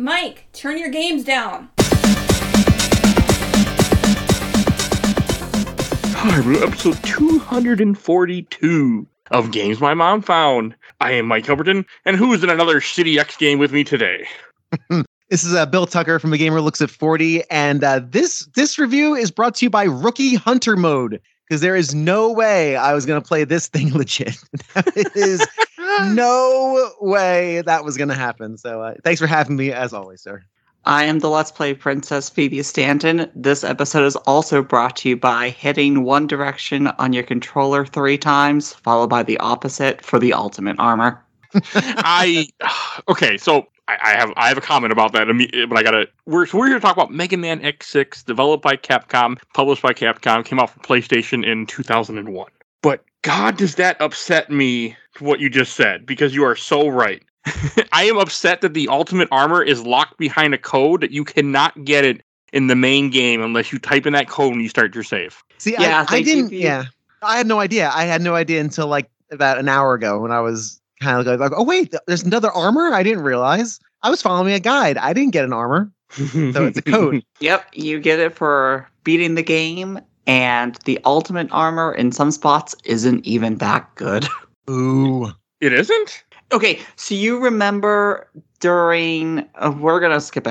Mike, turn your games down. Hi, we're episode 242 of Games My Mom Found. I am Mike Albertin, and who's in another City X game with me today? This is uh, Bill Tucker from the Gamer Looks at 40, and uh, this this review is brought to you by Rookie Hunter Mode because there is no way I was going to play this thing legit. It is no way that was going to happen. So uh, thanks for having me, as always, sir. I am the Let's Play Princess Phoebe Stanton. This episode is also brought to you by hitting one direction on your controller three times, followed by the opposite for the ultimate armor. I okay, so I, I have I have a comment about that, but I gotta. We're so we're here to talk about Mega Man X6, developed by Capcom, published by Capcom, came out for PlayStation in 2001. But God, does that upset me? What you just said, because you are so right. I am upset that the ultimate armor is locked behind a code that you cannot get it in the main game unless you type in that code and you start your save. See, Yeah, I, I they didn't. you- Yeah, I had no idea. I had no idea until like about an hour ago when I was kind of like, oh wait, there's another armor. I didn't realize. I was following a guide. I didn't get an armor, so it's a code. Yep, you get it for beating the game, and the ultimate armor in some spots isn't even that good. Ooh. It isn't. Okay, so you remember during uh, we're gonna skip a-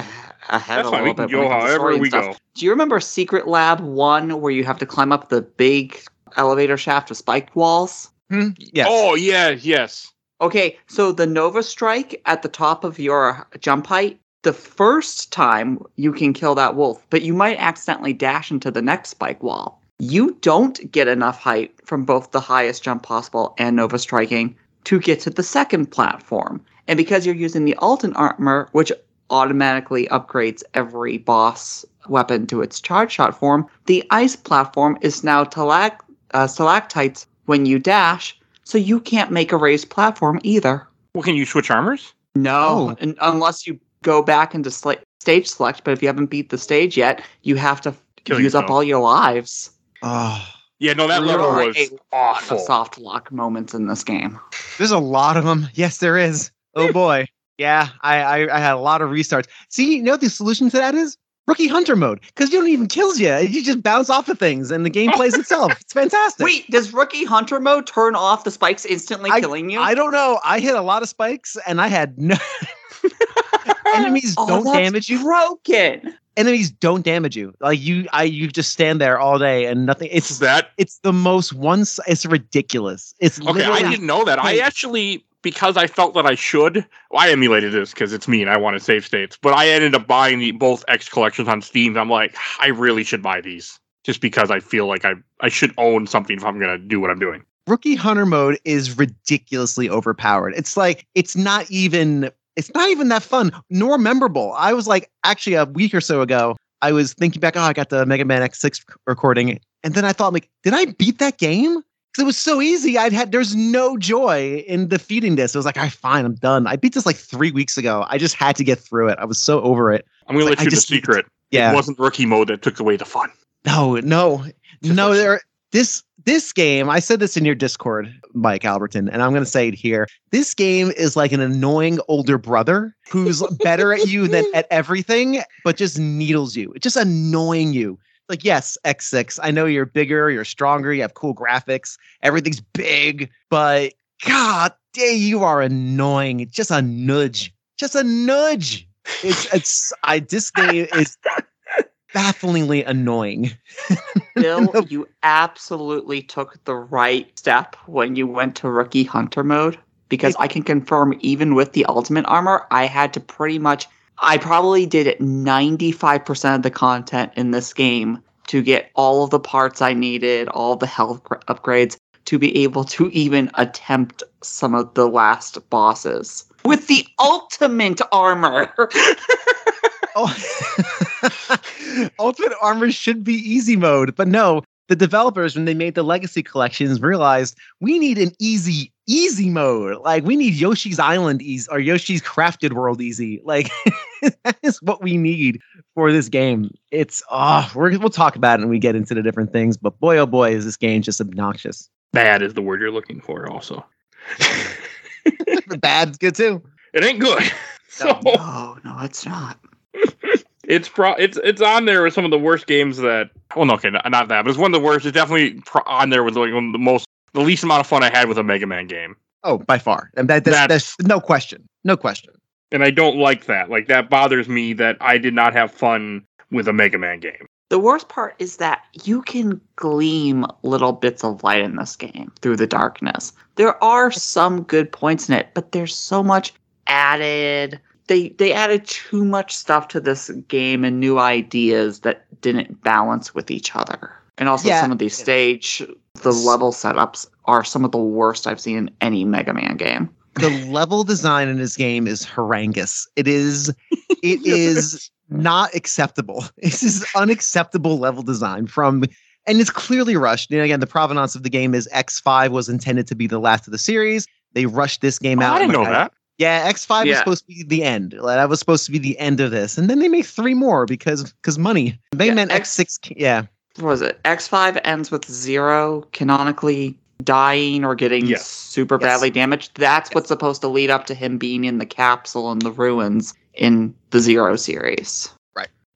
ahead That's a little can bit. when go we get however we stuff. go. Do you remember Secret Lab One, where you have to climb up the big elevator shaft with spiked walls? Hmm? Yes. Oh yeah, yes. Okay, so the Nova Strike at the top of your jump height, the first time you can kill that wolf, but you might accidentally dash into the next spike wall. You don't get enough height from both the highest jump possible and Nova Striking to get to the second platform. And because you're using the Alton armor, which automatically upgrades every boss weapon to its charge shot form, the ice platform is now talac- uh, stalactites when you dash, so you can't make a raised platform either. Well, can you switch armors? No, Oh. un- unless you go back into sla- stage select. But if you haven't beat the stage yet, you have to Kill use up all your lives. Oh, Yeah, no, that There level are was a lot awful. of soft lock moments in this game. there's a lot of them. Yes, there is. Oh boy. Yeah, I, I I had a lot of restarts. See, you know what the solution to that is? Rookie Hunter mode, because you don't even kills you. You just bounce off of things, and the game plays itself. It's fantastic. Wait, does Rookie Hunter mode turn off the spikes instantly killing you? I don't know. I hit a lot of spikes, and I had no enemies Oh, don't damage you. Broken. Enemies don't damage you. Like you, I you just stand there all day and nothing. It's It's that it's the most one. s- It's ridiculous. It's okay. I didn't know that. I actually because I felt that I should. Well, I emulated this because it's me and I want to save states. But I ended up buying the, both X collections on Steam. I'm like, I really should buy these just because I feel like I I should own something if I'm gonna do what I'm doing. rookie hunter mode is ridiculously overpowered. It's like it's not even it's not even that fun nor memorable. I was like actually a week or so ago, I was thinking back, oh, I got the Mega Man X6 recording, and then I thought like, did I beat that game? Because it was so easy. I'd had there's no joy in defeating this. It was like, I fine, I'm done. I beat this like three weeks ago. I just had to get through it. I was so over it. I'm gonna let like, I you the to- secret. Yeah. It wasn't rookie mode that took away the fun. No, no, no. There, this this game. I said this in your Discord, Mike Albertin, and I'm going to say it here. This game is like an annoying older brother who's better at you than at everything, but just needles you. It's just annoying you. Like, yes, X6. I know you're bigger, you're stronger, you have cool graphics, everything's big, but God, day you are annoying. It's just a nudge, just a nudge. It's it's I this game is bafflingly annoying. Bill, you absolutely took the right step when you went to Rookie Hunter mode because I can confirm, even with the Ultimate Armor, I had to pretty much, I probably did it 95% of the content in this game to get all of the parts I needed, all the health gr- upgrades to be able to even attempt some of the last bosses with the Ultimate Armor. Oh, Ultimate Armor should be easy mode, but no. The developers, when they made the Legacy collections, realized we need an easy, easy mode. Like we need Yoshi's Island easy or Yoshi's Crafted World easy. Like that is what we need for this game. It's oh, we're, we'll talk about it when we get into the different things. But boy, oh boy, is this game just obnoxious. Bad is the word you're looking for. Also, The bad's good too. it ain't good. So No, no, it's not. It's pro it's it's on there with some of the worst games that well no okay not, not that but it's one of the worst it's definitely pro- on there with like one of the most the least amount of fun i had with a mega man game Oh, by far. And that, that's, That's- that's no question. No question. and i don't like that like that bothers me that i did not have fun with a mega man game The worst part is that you can gleam little bits of light in this game through the darkness. There are some good points in it, but there's so much added. They they added too much stuff to this game and new ideas that didn't balance with each other. And also Yeah. some of these stage the level setups are some of the worst I've seen in any Mega Man game. The level design in this game is horrendous. It is it is not acceptable. This is unacceptable level design from and it's clearly rushed. And again, the provenance of the game is X5 was intended to be the last of the series. They rushed this game Oh, out. i didn't like, know that Yeah, X5 was supposed to be the end. Like, That was supposed to be the end of this. And then they make three more because because money. They Yeah, Man X- X6 yeah. what was it? X5 ends with Zero canonically dying or getting Yes. super Yes. badly damaged. That's what's supposed to lead up to him being in the capsule in the ruins in the Zero series.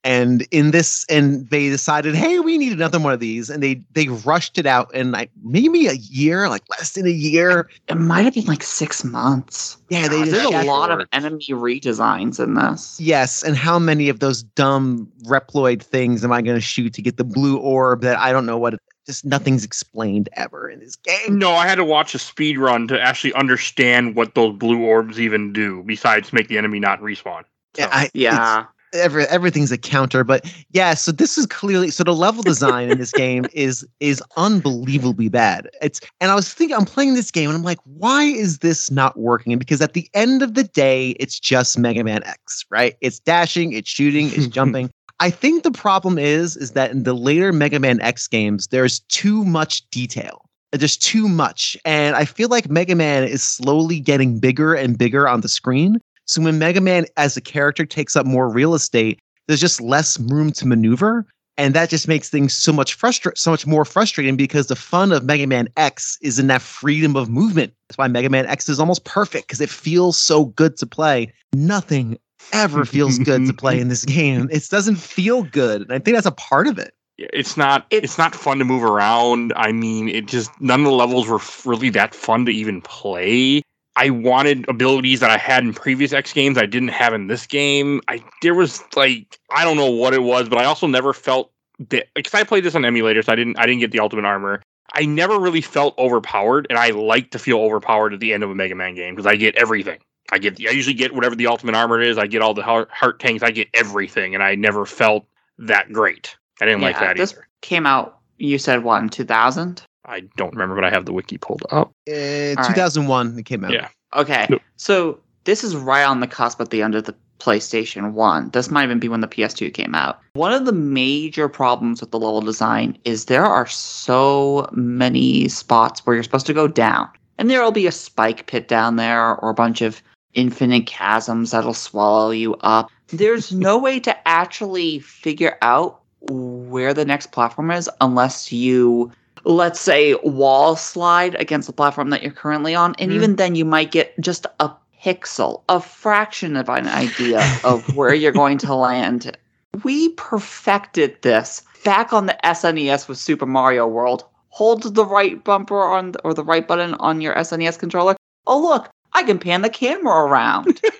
And in this and they decided hey we need another one of these and they they rushed it out in like maybe a year like less than a year It might have been like six months. yeah they God, There's a Yeah, lot of enemy redesigns in this. yes and how many of those dumb reploid things am i going to shoot to get the blue orb that i don't know what it, just nothing's explained ever in this game no i had to watch a speed run to actually understand what those blue orbs even do besides make the enemy not respawn yeah, I, Yeah. Every, everything's a counter but yeah so this is clearly so the level design in this game is is unbelievably bad. It's and i was thinking i'm playing this game and i'm like why is this not working? Because at the end of the day it's just mega man x right? It's dashing it's shooting it's jumping. I think the problem is is that in the later mega man x games there's too much detail. There's too much. And i feel like mega man is slowly getting bigger and bigger on the screen so when Mega Man as a character takes up more real estate, there's just less room to maneuver. And that just makes things so much frustra- so much more frustrating because the fun of Mega Man X is in that freedom of movement. That's why Mega Man X is almost perfect because it feels so good to play. Nothing ever feels good to play in this game. It doesn't feel good. And I think that's a part of it. Yeah, it's not it's, It's- not fun to move around i mean it just none of the levels were really that fun to even play i wanted abilities that i had in previous x games i didn't have in this game. I there was like i don't know what it was but i also never felt that because i played this on emulator so i didn't i didn't get the ultimate armor. I never really felt overpowered and i like to feel overpowered at the end of a mega man game because i get everything. I get i usually get whatever the ultimate armor is i get all the heart, heart tanks i get everything and i never felt that great. I didn't like that this either. came out, you said what, in 2000? I don't remember, but I have the wiki pulled up. Uh, right. 2001 it came out. Yeah. Okay. Nope. So this is right on the cusp at the end of the PlayStation 1. This might even be when the PS2 came out. One of the major problems with the level design is there are so many spots where you're supposed to go down. And there'll be a spike pit down there or a bunch of infinite chasms that'll swallow you up. There's no way to actually figure out where the next platform is unless you let's say wall slide against the platform that you're currently on and Mhm. even then you might get just a pixel a fraction of an idea of where you're going to land. We perfected this back on the SNES with Super Mario World. Hold the right bumper on or the right button on your SNES controller. Oh look I can pan the camera around.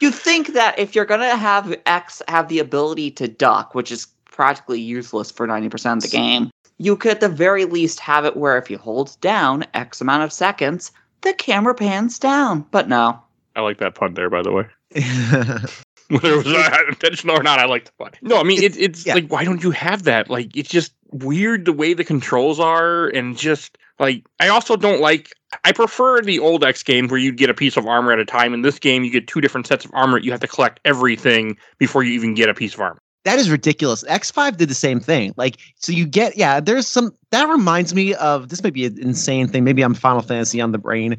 You think that if you're gonna have X have the ability to duck, which is practically useless for 90% of the game, you could at the very least have it where if you hold down X amount of seconds, the camera pans down. But no. I like that pun there, by the way. Whether it was uh, intentional or not, I like the pun. No, I mean it's it's yeah. like why don't you have that? Like it's just weird the way the controls are, and just like I also don't like. I prefer the old X games where you'd get a piece of armor at a time. In this game, you get two different sets of armor. You have to collect everything before you even get a piece of armor. That is ridiculous. X5 did the same thing. Like, so you get, yeah, there's some, that reminds me of, this might be an insane thing. Maybe I'm Final Fantasy on the brain.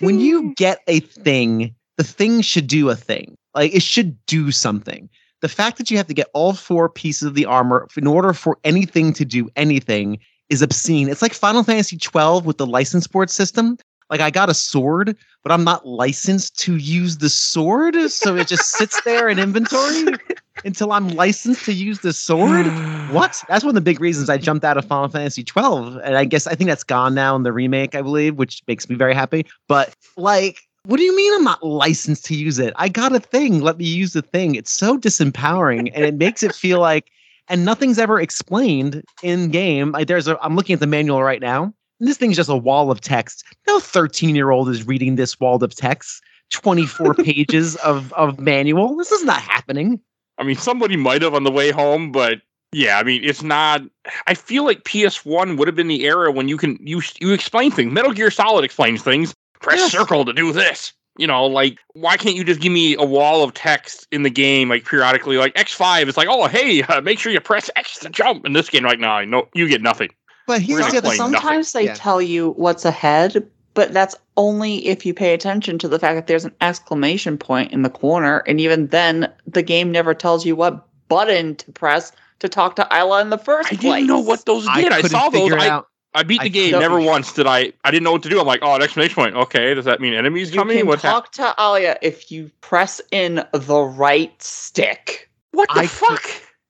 When you get a thing, the thing should do a thing. Like, it should do something. The fact that you have to get all four pieces of the armor in order for anything to do anything is obscene. It's like Final Fantasy 12 with the license board system. Like I got a sword, but I'm not licensed to use the sword, so it just sits there in inventory until I'm licensed to use the sword. What? That's one of the big reasons I jumped out of Final Fantasy 12, and I guess I think that's gone now in the remake, I believe, which makes me very happy. But like. What do you mean I'm not licensed to use it? I got a thing. Let me use the thing. It's so disempowering and it makes it feel like and nothing's ever explained in game. Like there's a I'm looking at the manual right now. This thing's just a wall of text. No 13 year old is reading this wall of text. 24 pages of of manual. This is not happening. I mean, somebody might have on the way home, but yeah, I mean, it's not. I feel like PS1 would have been the era when you can you you explain things. Metal Gear Solid explains things. Press Yes. circle to do this. You know, like why can't you just give me a wall of text in the game, like periodically, like X5? It's like, oh, hey, uh, make sure you press X to jump. In this game, like, no, no, you get nothing. But here's the other explain nothing. Sometimes they Yeah. tell you what's ahead, but that's only if you pay attention to the fact that there's an exclamation point in the corner, and even then, the game never tells you what button to press to talk to Alia in the first I place. didn't know what those did. I, couldn't saw those. I. I beat the I game. don't- Never once did I. I didn't know what to do. I'm like, oh, an exclamation point. Okay, does that mean enemies You coming? can What's hap- talk to Alia if you press in the right stick. What the I fuck?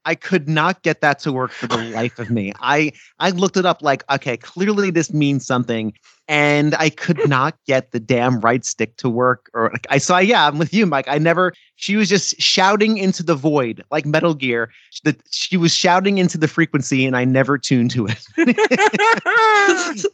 I could not get that to work for the life of me. I I looked it up like, okay, clearly this means something, and I could not get the damn right stick to work. Or like, I saw, yeah, I'm with you, Mike. I never. She was just shouting into the void like Metal Gear. That she was shouting into the frequency, and I never tuned to it.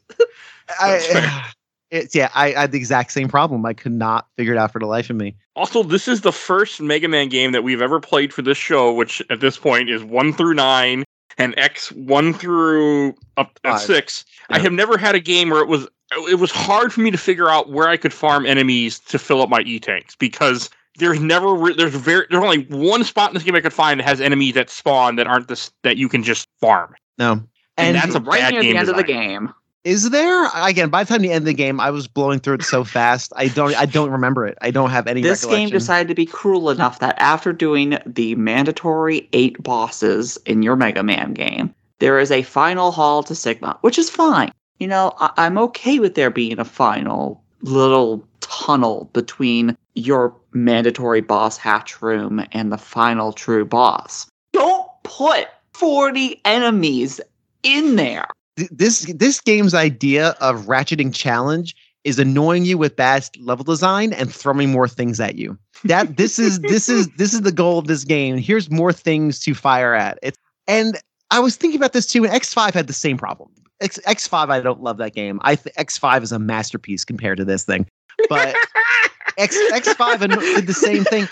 I, it's yeah, I, I had the exact same problem. I could not figure it out for the life of me. Also, this is the first Mega Man game that we've ever played for this show, which at this point is one through nine and X one through up at Five. six. I have never had a game where it was it was hard for me to figure out where I could farm enemies to fill up my E tanks because there's never re- there's very there's only one spot in this game I could find that has enemies that spawn that aren't this that you can just farm. No, And and, that's a right bad near the game end of the game. Is there again? By the time the end of the game, I was blowing through it so fast. I don't. I don't remember it. I don't have any. This game decided to be cruel enough that after doing the mandatory eight bosses in your Mega Man game, there is a final hall to Sigma, which is fine. You know, I- I'm okay with there being a final little tunnel between your mandatory boss hatch room and the final true boss. Don't put 40 enemies in there. Th- this this game's idea of ratcheting challenge is annoying you with bad level design and throwing more things at you. That this is this is this is the goal of this game. Here's more things to fire at. It's and I was thinking about this too. And X5 had the same problem. X X5, I don't love that game. I th- X5 is a masterpiece compared to this thing. But X X5 did the same thing.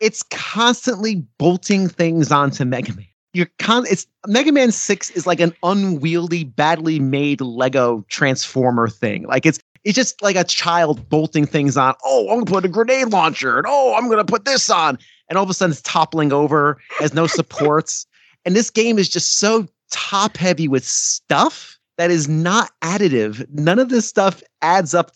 It's constantly bolting things onto Mega Man. You're con it's Mega Man 6 is like an unwieldy, badly made Lego transformer thing. Like it's it's just like a child bolting things on. Oh, I'm gonna put a grenade launcher, and oh, I'm gonna put this on, and all of a sudden it's toppling over, has no supports. and this game is just so top heavy with stuff that is not additive. None of this stuff adds up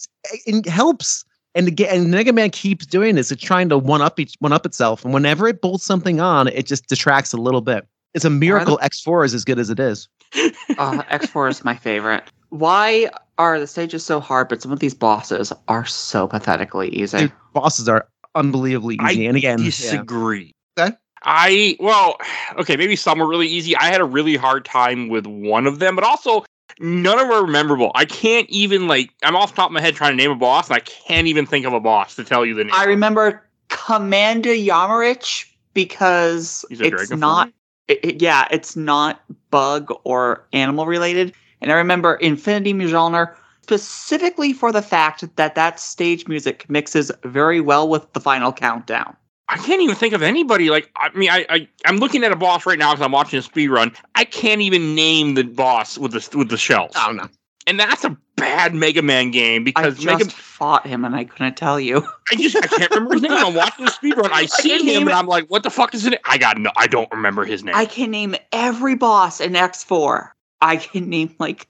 and helps. And again, and Mega Man keeps doing this. It's trying to one up each one up itself. And whenever it bolts something on, it just detracts a little bit. It's a miracle X4 is as good as it is. uh, X4 is my favorite. Why are the stages so hard, but some of these bosses are so pathetically easy? Dude, bosses are unbelievably I easy. and again, yeah. disagree. Okay. I well, okay, maybe some were really easy. I had a really hard time with one of them, but also none of them are memorable. I can't even like I'm off the top of my head trying to name a boss, and I can't even think of a boss to tell you the name. I remember Commander Yammark because He's a it's dragonfly? not. It- it- yeah, it's not bug or animal related. And I remember Infinity Mijinion specifically for the fact that that stage music mixes very well with the final countdown. I can't even think of anybody. Like I mean, I, I I'm looking at a boss right now because I'm watching a speed run. I can't even name the boss with the with the shells, oh, I don't know. And that's a bad Mega Man game because I just Mega. fought him and I couldn't tell you. I just I can't remember his name. I'm watching the speed run. I see him name and. I'm like, what the fuck is it? I got no. I don't remember his name. I can name every boss in X4. I can name like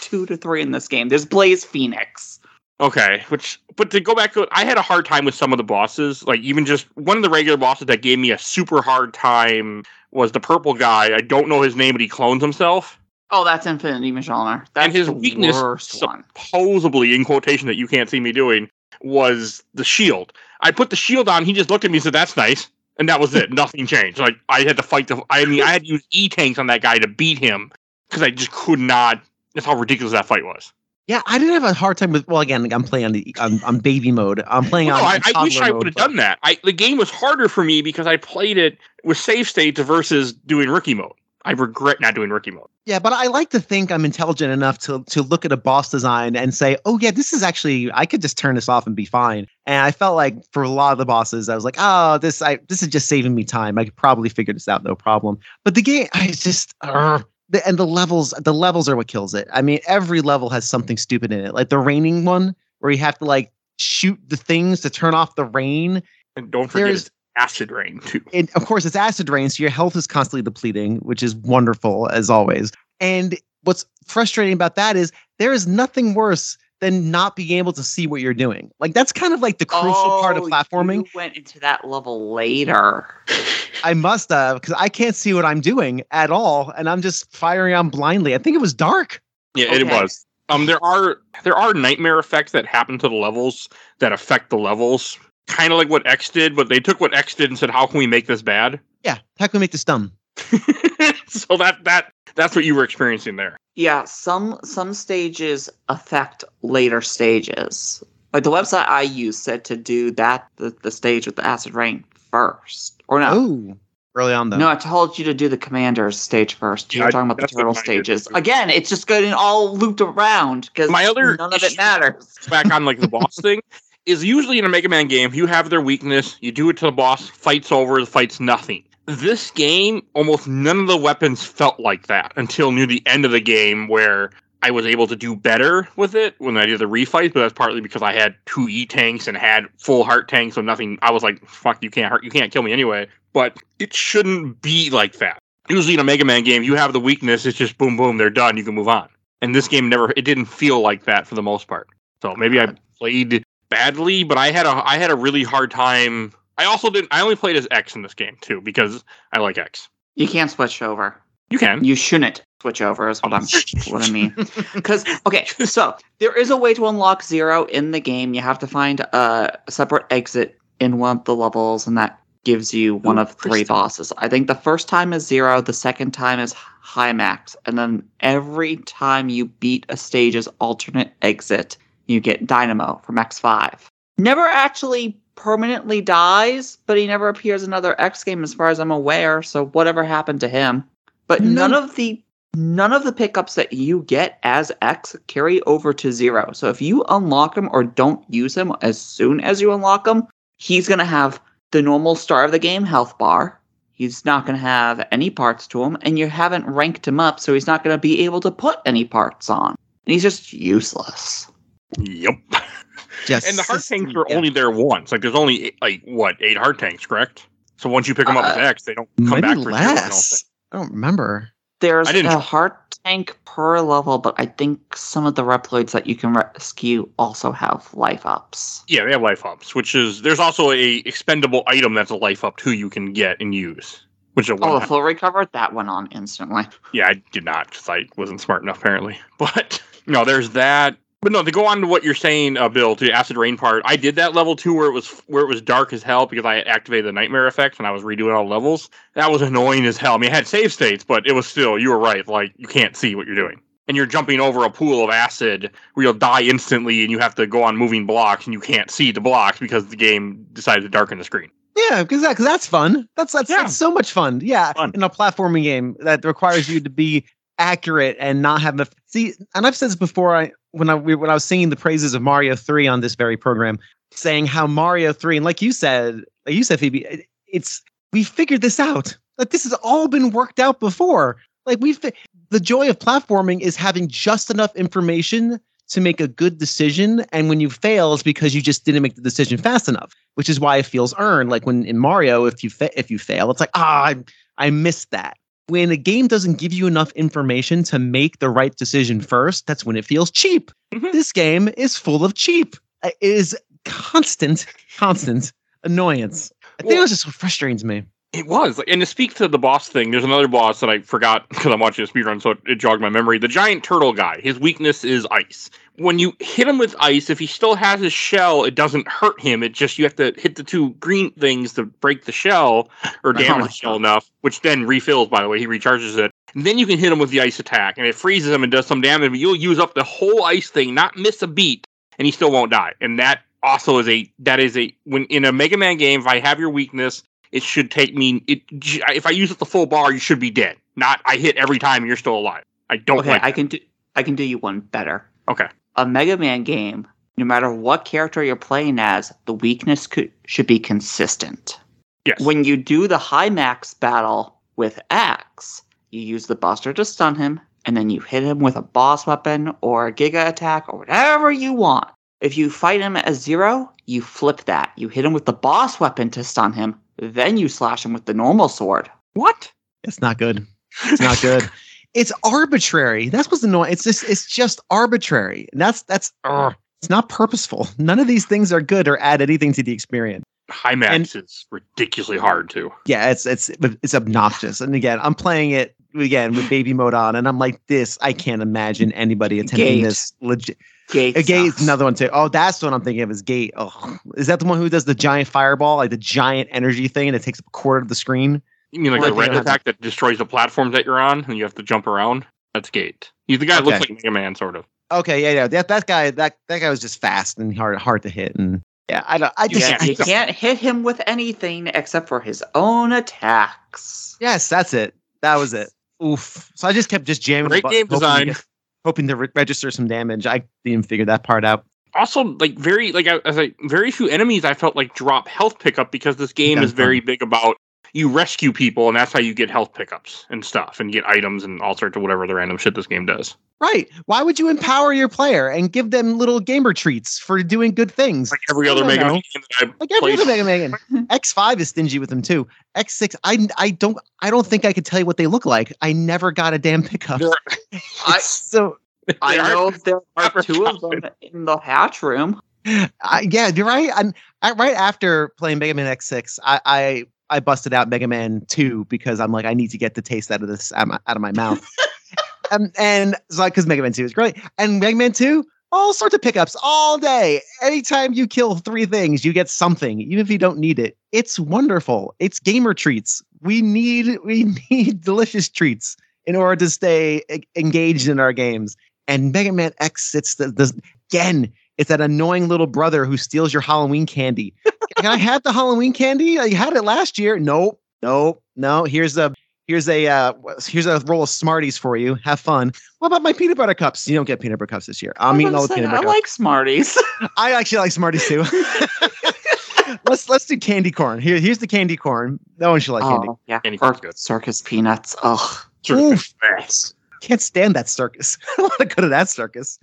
two to three in this game. There's Blaze Phoenix. Okay, which but to go back to it, I had a hard time with some of the bosses. Like even just one of the regular bosses that gave me a super hard time was the purple guy. I don't know his name, but he clones himself. Oh, that's Infinity Mijinion. That's and his the weakness, worst one. supposedly in quotation that you can't see me doing, was the shield. I put the shield on. He just looked at me and said, "That's nice," and that was it. Nothing changed. Like I had to fight the. I mean, I had to use e tanks on that guy to beat him because I just could not. That's how ridiculous that fight was. Yeah, I didn't have a hard time with. Well, again, I'm playing on the on, on baby mode. I'm playing Well, on. no, I, I wish I would have done that. I the game was harder for me because I played it with save states versus doing rookie mode. I regret not doing rookie mode. Yeah, but I like to think I'm intelligent enough to to look at a boss design and say, "Oh yeah, this is actually I could just turn this off and be fine." And I felt like for a lot of the bosses, I was like, "Oh, this I this is just saving me time. I could probably figure this out, no problem." But the game, I just, uh, the, and the levels, the levels are what kills it. I mean, every level has something stupid in it, like the raining one where you have to like shoot the things to turn off the rain. And don't forget There's- acid rain too. and of course it's acid rain so your health is constantly depleting which is wonderful as always. And what's frustrating about that is there is nothing worse than not being able to see what you're doing. Like that's kind of like the crucial part of Oh, platforming. You went into that level later. i must have because i can't see what i'm doing at all and i'm just firing on blindly. I think it was dark. Yeah, it was. Um, there are there are nightmare effects that happen to the levels that affect the levels, kind of like what X did, but they took what X did and said, "How can we make this bad?" yeah how can we make this dumb so that that that's what you were experiencing there. Yeah, some some stages affect later stages. Like the website I used said to do that the, the stage with the acid rain first. Or no. oh early on though No, I told you to do the commander's stage first. You Yeah, were talking about the that's what turtle mine did stages. Again, it's just getting all looped around because My other none of it matters. Back on like the boss thing is usually in a Mega Man game, you have their weakness, you do it to the boss, fight's over, the fight's nothing. This game, almost none of the weapons felt like that until near the end of the game where I was able to do better with it when I did the refight, but that's partly because I had two E tanks and had full heart tanks, so nothing. I was like, "Fuck, you can't hurt, you can't kill me anyway." But it shouldn't be like that. Usually in a Mega Man game, you have the weakness, it's just boom, boom, they're done, you can move on. And this game never, it didn't feel like that for the most part. So maybe I played badly, but I had a, I had a really hard time. I also didn't. I only played as X in this game too because I like X. You can't switch over. You can. You shouldn't switch over is what I'm what I mean. Because okay, so there is a way to unlock zero in the game. You have to find a separate exit in one of the levels, and that gives you one Ooh, of three bosses. I think the first time is zero, the second time is high max, and then every time you beat a stage's alternate exit, you get Dynamo from X5. Never actually permanently dies, but he never appears in another X game as far as I'm aware, so whatever happened to him. But None- none of the none of the pickups that you get as X carry over to zero. So if you unlock him or don't use him as soon as you unlock him, he's going to have the normal star of the game health bar. He's not going to have any parts to him, and you haven't ranked him up, so he's not going to be able to put any parts on. And he's just useless. Yep. Just And the heart tanks are yeah. only there once. Like there's only like what eight heart tanks, correct? So once you pick them up as Uh, X, they don't come maybe back for zero, I don't. I don't remember There's a heart tank per level, but I think some of the Reploids that you can rescue also have life ups. Yeah, they have life ups, which is there's also a expendable item that's a life up too you can get and use. Which is a one Oh, the full recovered that went on instantly. Yeah, I did not because I wasn't smart enough apparently. But no, there's that. But no, to go on to what you're saying, uh, Bill, to the acid rain part, I did that level two where it was where it was dark as hell because I had activated the nightmare effects and I was redoing all levels. That was annoying as hell. I mean, it had save states, but it was still you were right. Like you can't see what you're doing, and you're jumping over a pool of acid where you'll die instantly, and you have to go on moving blocks, and you can't see the blocks because the game decided to darken the screen. Yeah, because that, cause that's fun. That's that's, Yeah. that's so much fun. Yeah, Fun. in a platforming game that requires you to be accurate and not have the see. And I've said this before. I when I when I was singing the praises of Mario Three on this very program, saying how Mario Three and like you said, like you said, Phoebe, it- it's we figured this out. Like this has all been worked out before. Like we've the joy of platforming is having just enough information to make a good decision, and when you fail, it's because you just didn't make the decision fast enough which is why it feels earned. Like when in Mario, if you fa- if you fail, it's like ah, I, I missed that. When a game doesn't give you enough information to make the right decision first, that's when it feels cheap. Mhm. This game is full of cheap. It is constant, constant annoyance. I think Well- that's just what frustrates me. It was, like, and to speak to the boss thing, there's another boss that I forgot because I'm watching a speedrun, so it, it jogged my memory. The giant turtle guy, his weakness is ice. When you hit him with ice, if he still has his shell, it doesn't hurt him. It just you have to hit the two green things to break the shell or oh damage Oh the shell enough, which then refills. By the way, he recharges it. And then you can hit him with the ice attack, and it freezes him and does some damage. But you'll use up the whole ice thing, not miss a beat, and he still won't die. And that also is a that is a when in a Mega Man game, if I have your weakness, it should take me. It if I use it the full bar, you should be dead. Not I hit every time and you're still alive. I don't Okay, like. I can do I can do you one better. Okay. A Mega Man game, no matter what character you're playing as, the weakness could, should be consistent. Yes. When you do the high max battle with X, you use the Buster to stun him, and then you hit him with a boss weapon or a Giga attack or whatever you want. If you fight him as zero, you flip that. You hit him with the boss weapon to stun him, then you slash him with the normal sword. what? It's not good. It's not good. it's arbitrary. That's what's annoying. It's just it's just arbitrary. And that's that's ugh. it's not purposeful. None of these things are good or add anything to the experience. High max is ridiculously hard too. Yeah, it's it's it's obnoxious. And again, I'm playing it again with baby mode on, and I'm like, this. I can't imagine anybody attending Gate. this legit. Gate A gate is another one too. Oh, that's what I'm thinking of. Is gate? Oh, is that the one who does the giant fireball, like the giant energy thing, and it takes up a quarter of the screen? You mean like Or the red don't have attack that destroys the platforms that you're on and you have to jump around? That's Gate. He's the guy that looks like Mega Man, sort of. Okay, yeah, yeah. That that guy, that that guy was just fast and hard hard to hit, and yeah, I don't. I just Yeah, you can't hit him with anything except for his own attacks. yes, that's it. That was it. Oof. So I just kept just jamming. the Great button, game hoping to design. get- hoping to re- register some damage. I didn't figure that part out. also like very like I- as I very few enemies I felt like drop health pickup because this game is very um, big about you rescue people and that's how you get health pickups and stuff and get items and all sorts of whatever the random shit this game does. Right. Why would you empower your player and give them little gamer treats for doing good things? Like every other Mega. Man game that I Like every played. other Mega Man. X5 is stingy with them too. X6, I I don't I don't think I could tell you what they look like. I never got a damn pickup. I- so I know there are are two of them in the hatch room. I, yeah, you're right. And I, right after playing Mega Man X6, I, I I busted out Mega Man 2 because I'm like, I need to get the taste out of this out of my, out of my mouth. um, and it's like because Mega Man 2 is great, and Mega Man 2, all sorts of pickups all day. Anytime you kill three things, you get something, even if you don't need it. It's wonderful. It's gamer treats. We need we need delicious treats in order to stay e- engaged in our games. And Mega Man X, it's the, the again, it's that annoying little brother who steals your Halloween candy. Can I have the Halloween candy? I had it last year. Nope, nope, no. Here's a here's a uh, here's a roll of Smarties for you. Have fun. What about my peanut butter cups? You don't get peanut butter cups this year. I'm I was eating all the say, peanut I butter cups. like Smarties. I actually like Smarties too. let's let's do candy corn. Here here's the candy corn. No one should like candy. oh, yeah. Candy Or corn's good. circus peanuts. Ugh. Sort of Oof. fast. Can't stand that circus. I don't want to go to that circus.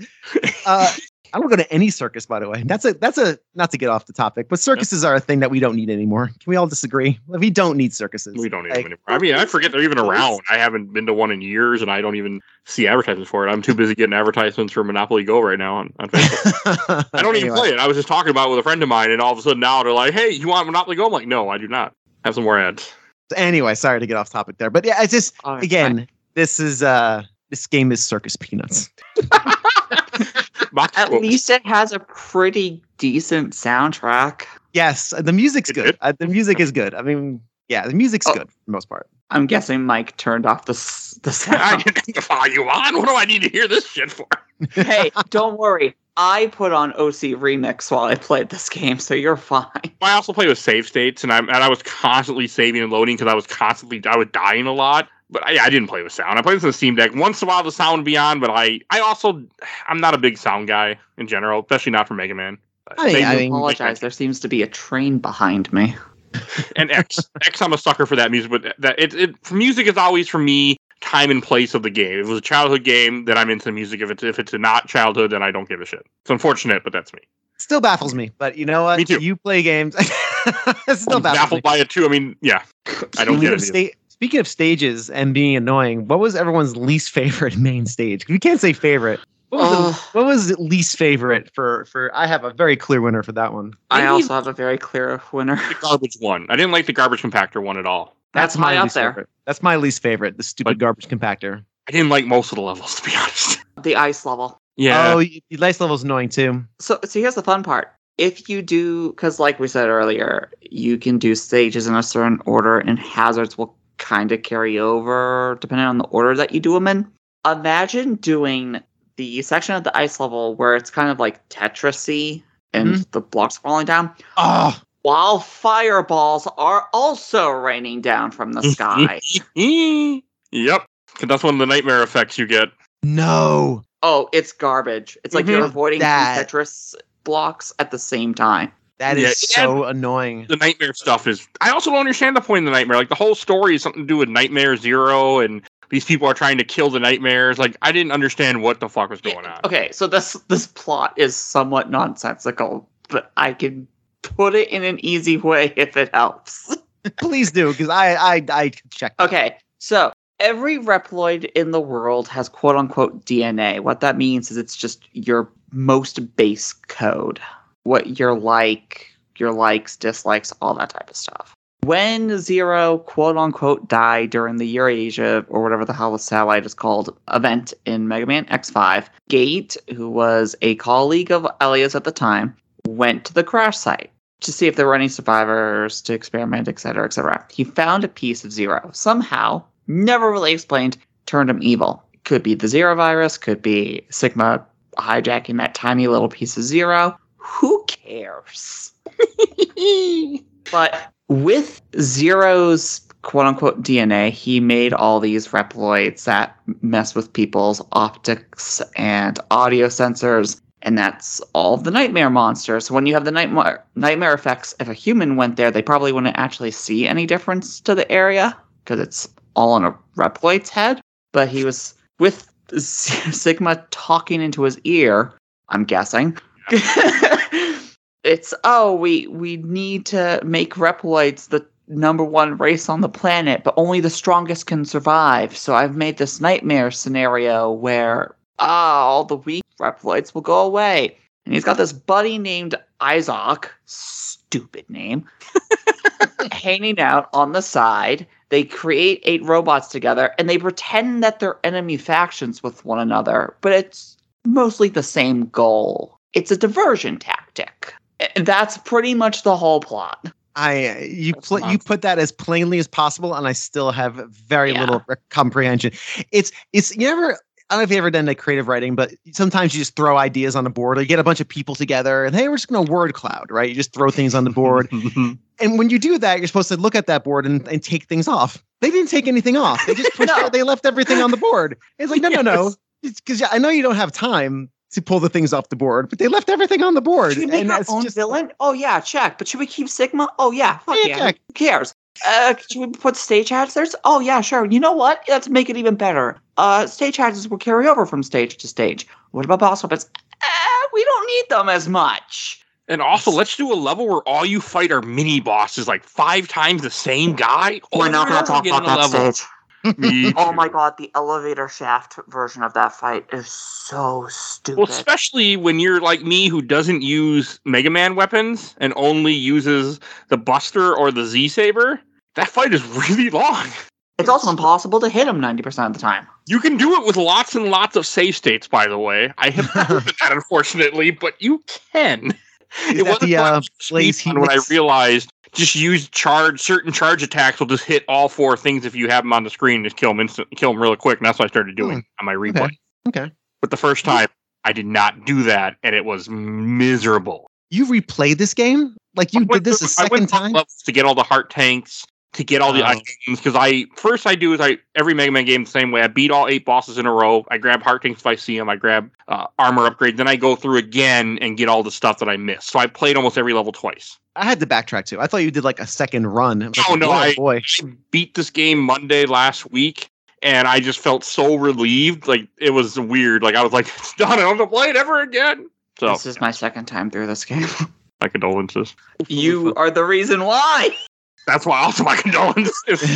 Uh, I don't go to any circus, by the way. That's a that's a not to get off the topic, but circuses are a thing that we don't need anymore. Can we all disagree? We don't need circuses. We don't need Like- them anymore. I mean, I forget they're even around. I haven't been to one in years, and I don't even see advertisements for it. I'm too busy getting advertisements for Monopoly Go right now on, on Facebook. I don't even Anyway. play it. I was just talking about it with a friend of mine, and all of a sudden now they're like, "Hey, you want Monopoly Go?" I'm like, "No, I do not." Have some more ads. Anyway, sorry to get off topic there, but yeah, it's just again, this is uh this game is circus peanuts. Box At quotes. least it has a pretty decent soundtrack. Yes, the music's good. Uh, the music is good. I mean, yeah, the music's Oh. good for the most part. I'm guessing Mike turned off the s- the I sound. can the volume on. What do I need to hear this shit for? hey, don't worry. I put on OC Remix while I played this game, so you're fine. I also play with save states, and I and I was constantly saving and loading because I was constantly I was dying a lot. But uh, I, I didn't play with sound. I played this on the Steam Deck. Once in a while, the sound would be on, but I I also I'm not a big sound guy in general, especially not for Mega Man. I mean, I apologize. There seems to be a train behind me. and X X I'm a sucker for that music, but that it, it music is always for me time and place of the game. If it was a childhood game, then I'm into music. If it's if it's not childhood, then I don't give a shit. It's unfortunate, but that's me. Still baffles me, but you know what? Me too. You play games. it still I'm baffles me. baffled by it too. I mean, yeah, I don't Speaking get of it. either. Sta- speaking of stages and being annoying, what was everyone's least favorite main stage? We can't say favorite. What What was, the- what was the least favorite for for? I have a very clear winner for that one. I Maybe- also have a very clear winner. The garbage one. I didn't like the garbage compactor one at all. That's my up least there. favorite. That's my least favorite. The stupid But- garbage compactor. I didn't like most of the levels, to be honest. The ice level. Yeah. Oh, the ice level's annoying too. So, so here's the fun part. If you do, because like we said earlier, you can do stages in a certain order, and hazards will kind of carry over depending on the order that you do them in. Imagine doing the section of the ice level where it's kind of like Tetrisy and the blocks falling down, Oh, while fireballs are also raining down from the sky. yep. 'Cause that's one of the nightmare effects you get. no. oh, it's garbage. It's like you're Mhm. avoiding two That- Tetris blocks at the same time. That is Yeah, so annoying. The nightmare stuff is. I also don't understand the point of the nightmare. Like the whole story is something to do with Nightmare Zero, and these people are trying to kill the nightmares. Like I didn't understand what the fuck was going on. Okay, so this this plot is somewhat nonsensical, but I can put it in an easy way if it helps. Please do, because I I I checked. Okay, so every Reploid in the world has quote unquote DNA. What that means is it's just your most base code. What you're like, your likes, dislikes, all that type of stuff. When Zero quote unquote died during the Eurasia or whatever the hell the satellite is called event in Mega Man X5, Gate, who was a colleague of Alia's at the time, went to the crash site to see if there were any survivors to experiment, etc., etc. He found a piece of Zero. Somehow, never really explained, turned him evil. Could be the Zero virus, could be Sigma hijacking that tiny little piece of Zero. Cares? but with Zero's quote unquote DNA, he made all these Reploids that mess with people's optics and audio sensors. And that's all the nightmare monsters. So when you have the nightmare nightmare effects, if a human went there, they probably wouldn't actually see any difference to the area because it's all on a Reploid's head. But he was with Sigma talking into his ear. I'm guessing. it's oh we we need to make Reploids the number one race on the planet, but only the strongest can survive. So I've made this nightmare scenario where ah all the weak Reploids will go away. And he's got this buddy named Isoc, stupid name, hanging out on the side. They create eight robots together and they pretend that they're enemy factions with one another, but it's mostly the same goal. It's a diversion tactic. And That's pretty much the whole plot. I uh, you pl- you put that as plainly as possible, and I still have very Yeah. little rec- comprehension. It's it's you ever. I don't know if you ever done like creative writing, but sometimes you just throw ideas on the board, or you get a bunch of people together, and hey, we're just gonna word cloud, right? You just throw things on the board, and when you do that, you're supposed to look at that board and, and take things off. They didn't take anything off. They just pushed No. it, they left everything on the board. It's like no, no, no, because I know you don't have time to pull the things off the board, but they left everything on the board. Should we make and our own just- villain? Oh yeah, check. But should we keep Sigma? Oh yeah, fuck Yeah, yeah. Who cares? Uh, should we put stage hazards? Oh yeah, sure. You know what? Let's make it even better. Uh, stage hazards will carry over from stage to stage. What about boss weapons? Uh, we don't need them as much. And also, let's do a level where all you fight are mini bosses, like five times the same guy. We're not gonna talk about that level. stage. Me Oh my god, the elevator shaft version of that fight is so stupid. Well, especially when you're like me, who doesn't use Mega Man weapons and only uses the Buster or the Z Saber. That fight is really long. it's also impossible to hit him 90% of the time. You can do it with lots and lots of save states, by the way. I have never done that, unfortunately, but you can. Is that the, quite uh, a Blaze when I realized just use charge certain charge attacks will just hit all four things if you have them on the screen, just kill them instant, kill them really quick, and that's what I started hmm. doing on my replay. okay. But the first time, I did not do that, and it was miserable. You replayed this game? Like you did this a through- I second time? to get all the heart tanks, to get all the Oh. items. Because I first I do is I every Mega Man game the same way. I beat all eight bosses in a row. I grab heart tanks if I see them. I grab uh, armor upgrade. Then I go through again and get all the stuff that I missed. So I played almost every level twice. I had to backtrack too. I thought you did like a second run. Like, Oh, no, boy, I- boy. I beat this game Monday last week. And I just felt so relieved. Like it was weird. Like I was like, it's done. I don't have to play it ever again. So This is my second time through this game. my condolences. you are the reason why. That's why I also my condolences.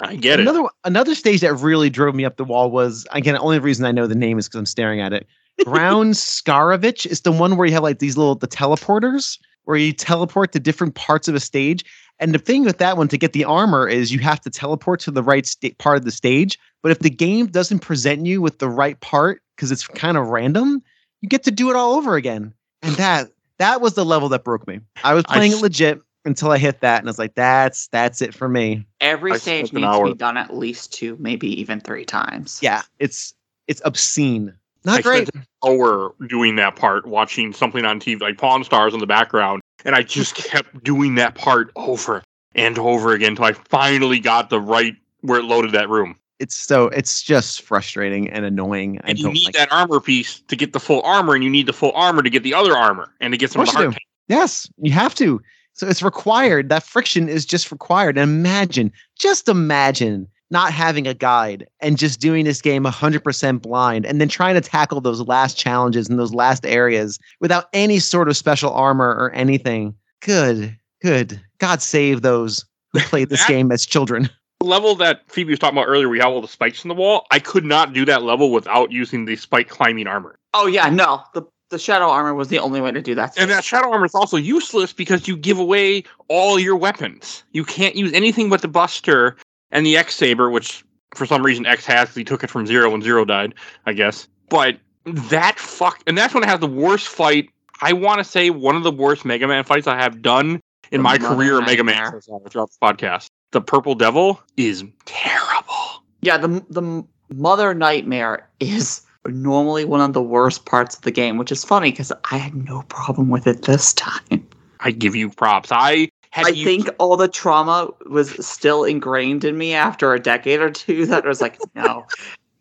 I get another it. one- another stage that really drove me up the wall was again the only reason I know the name is because I'm staring at it. Ground Scaravich is the one where you have like these little the teleporters where you teleport to different parts of a stage. And the thing with that one to get the armor is you have to teleport to the right sta- part of the stage. But if the game doesn't present you with the right part because it's kind of random, you get to do it all over again. And that that was the level that broke me. I was playing s- it legit until I hit that, and I was like, "That's that's it for me." Every I stage spent an needs to be done at least two, maybe even three times. Yeah, it's it's obscene. Not I great. spent an hour doing that part, watching something on TV, like Pawn Stars in the background, and I just kept doing that part over and over again until I finally got the right where it loaded that room. It's so it's just frustrating and annoying. I And you don't need like. that armor piece to get the full armor, and you need the full armor to get the other armor and to get some of Of the course heart. you Yes, you have to. So it's required. That friction is just required. And imagine, just imagine not having a guide and just doing this game 100% blind and then trying to tackle those last challenges and those last areas without any sort of special armor or anything. Good, good. God save those who played this That- game as children. The level that Phoebe was talking about earlier, we have all the spikes in the wall. I could not do that level without using the spike climbing armor. Oh yeah, no. The the shadow armor was the only way to do that. And that shadow armor is also useless because you give away all your weapons. You can't use anything but the Buster and the X Saber, which for some reason X has he took it from Zero when Zero died, I guess. But that fuck, and that's when I has the worst fight. I want to say one of the worst Mega Man fights I have done in my career Mega Man Nightmare. so far throughout the podcast. The Purple Devil is terrible. Yeah, the the Mother Nightmare is normally one of the worst parts of the game, which is funny because I had no problem with it this time. I give you props. I had I used- think all the trauma was still ingrained in me after a decade or two that was like, no,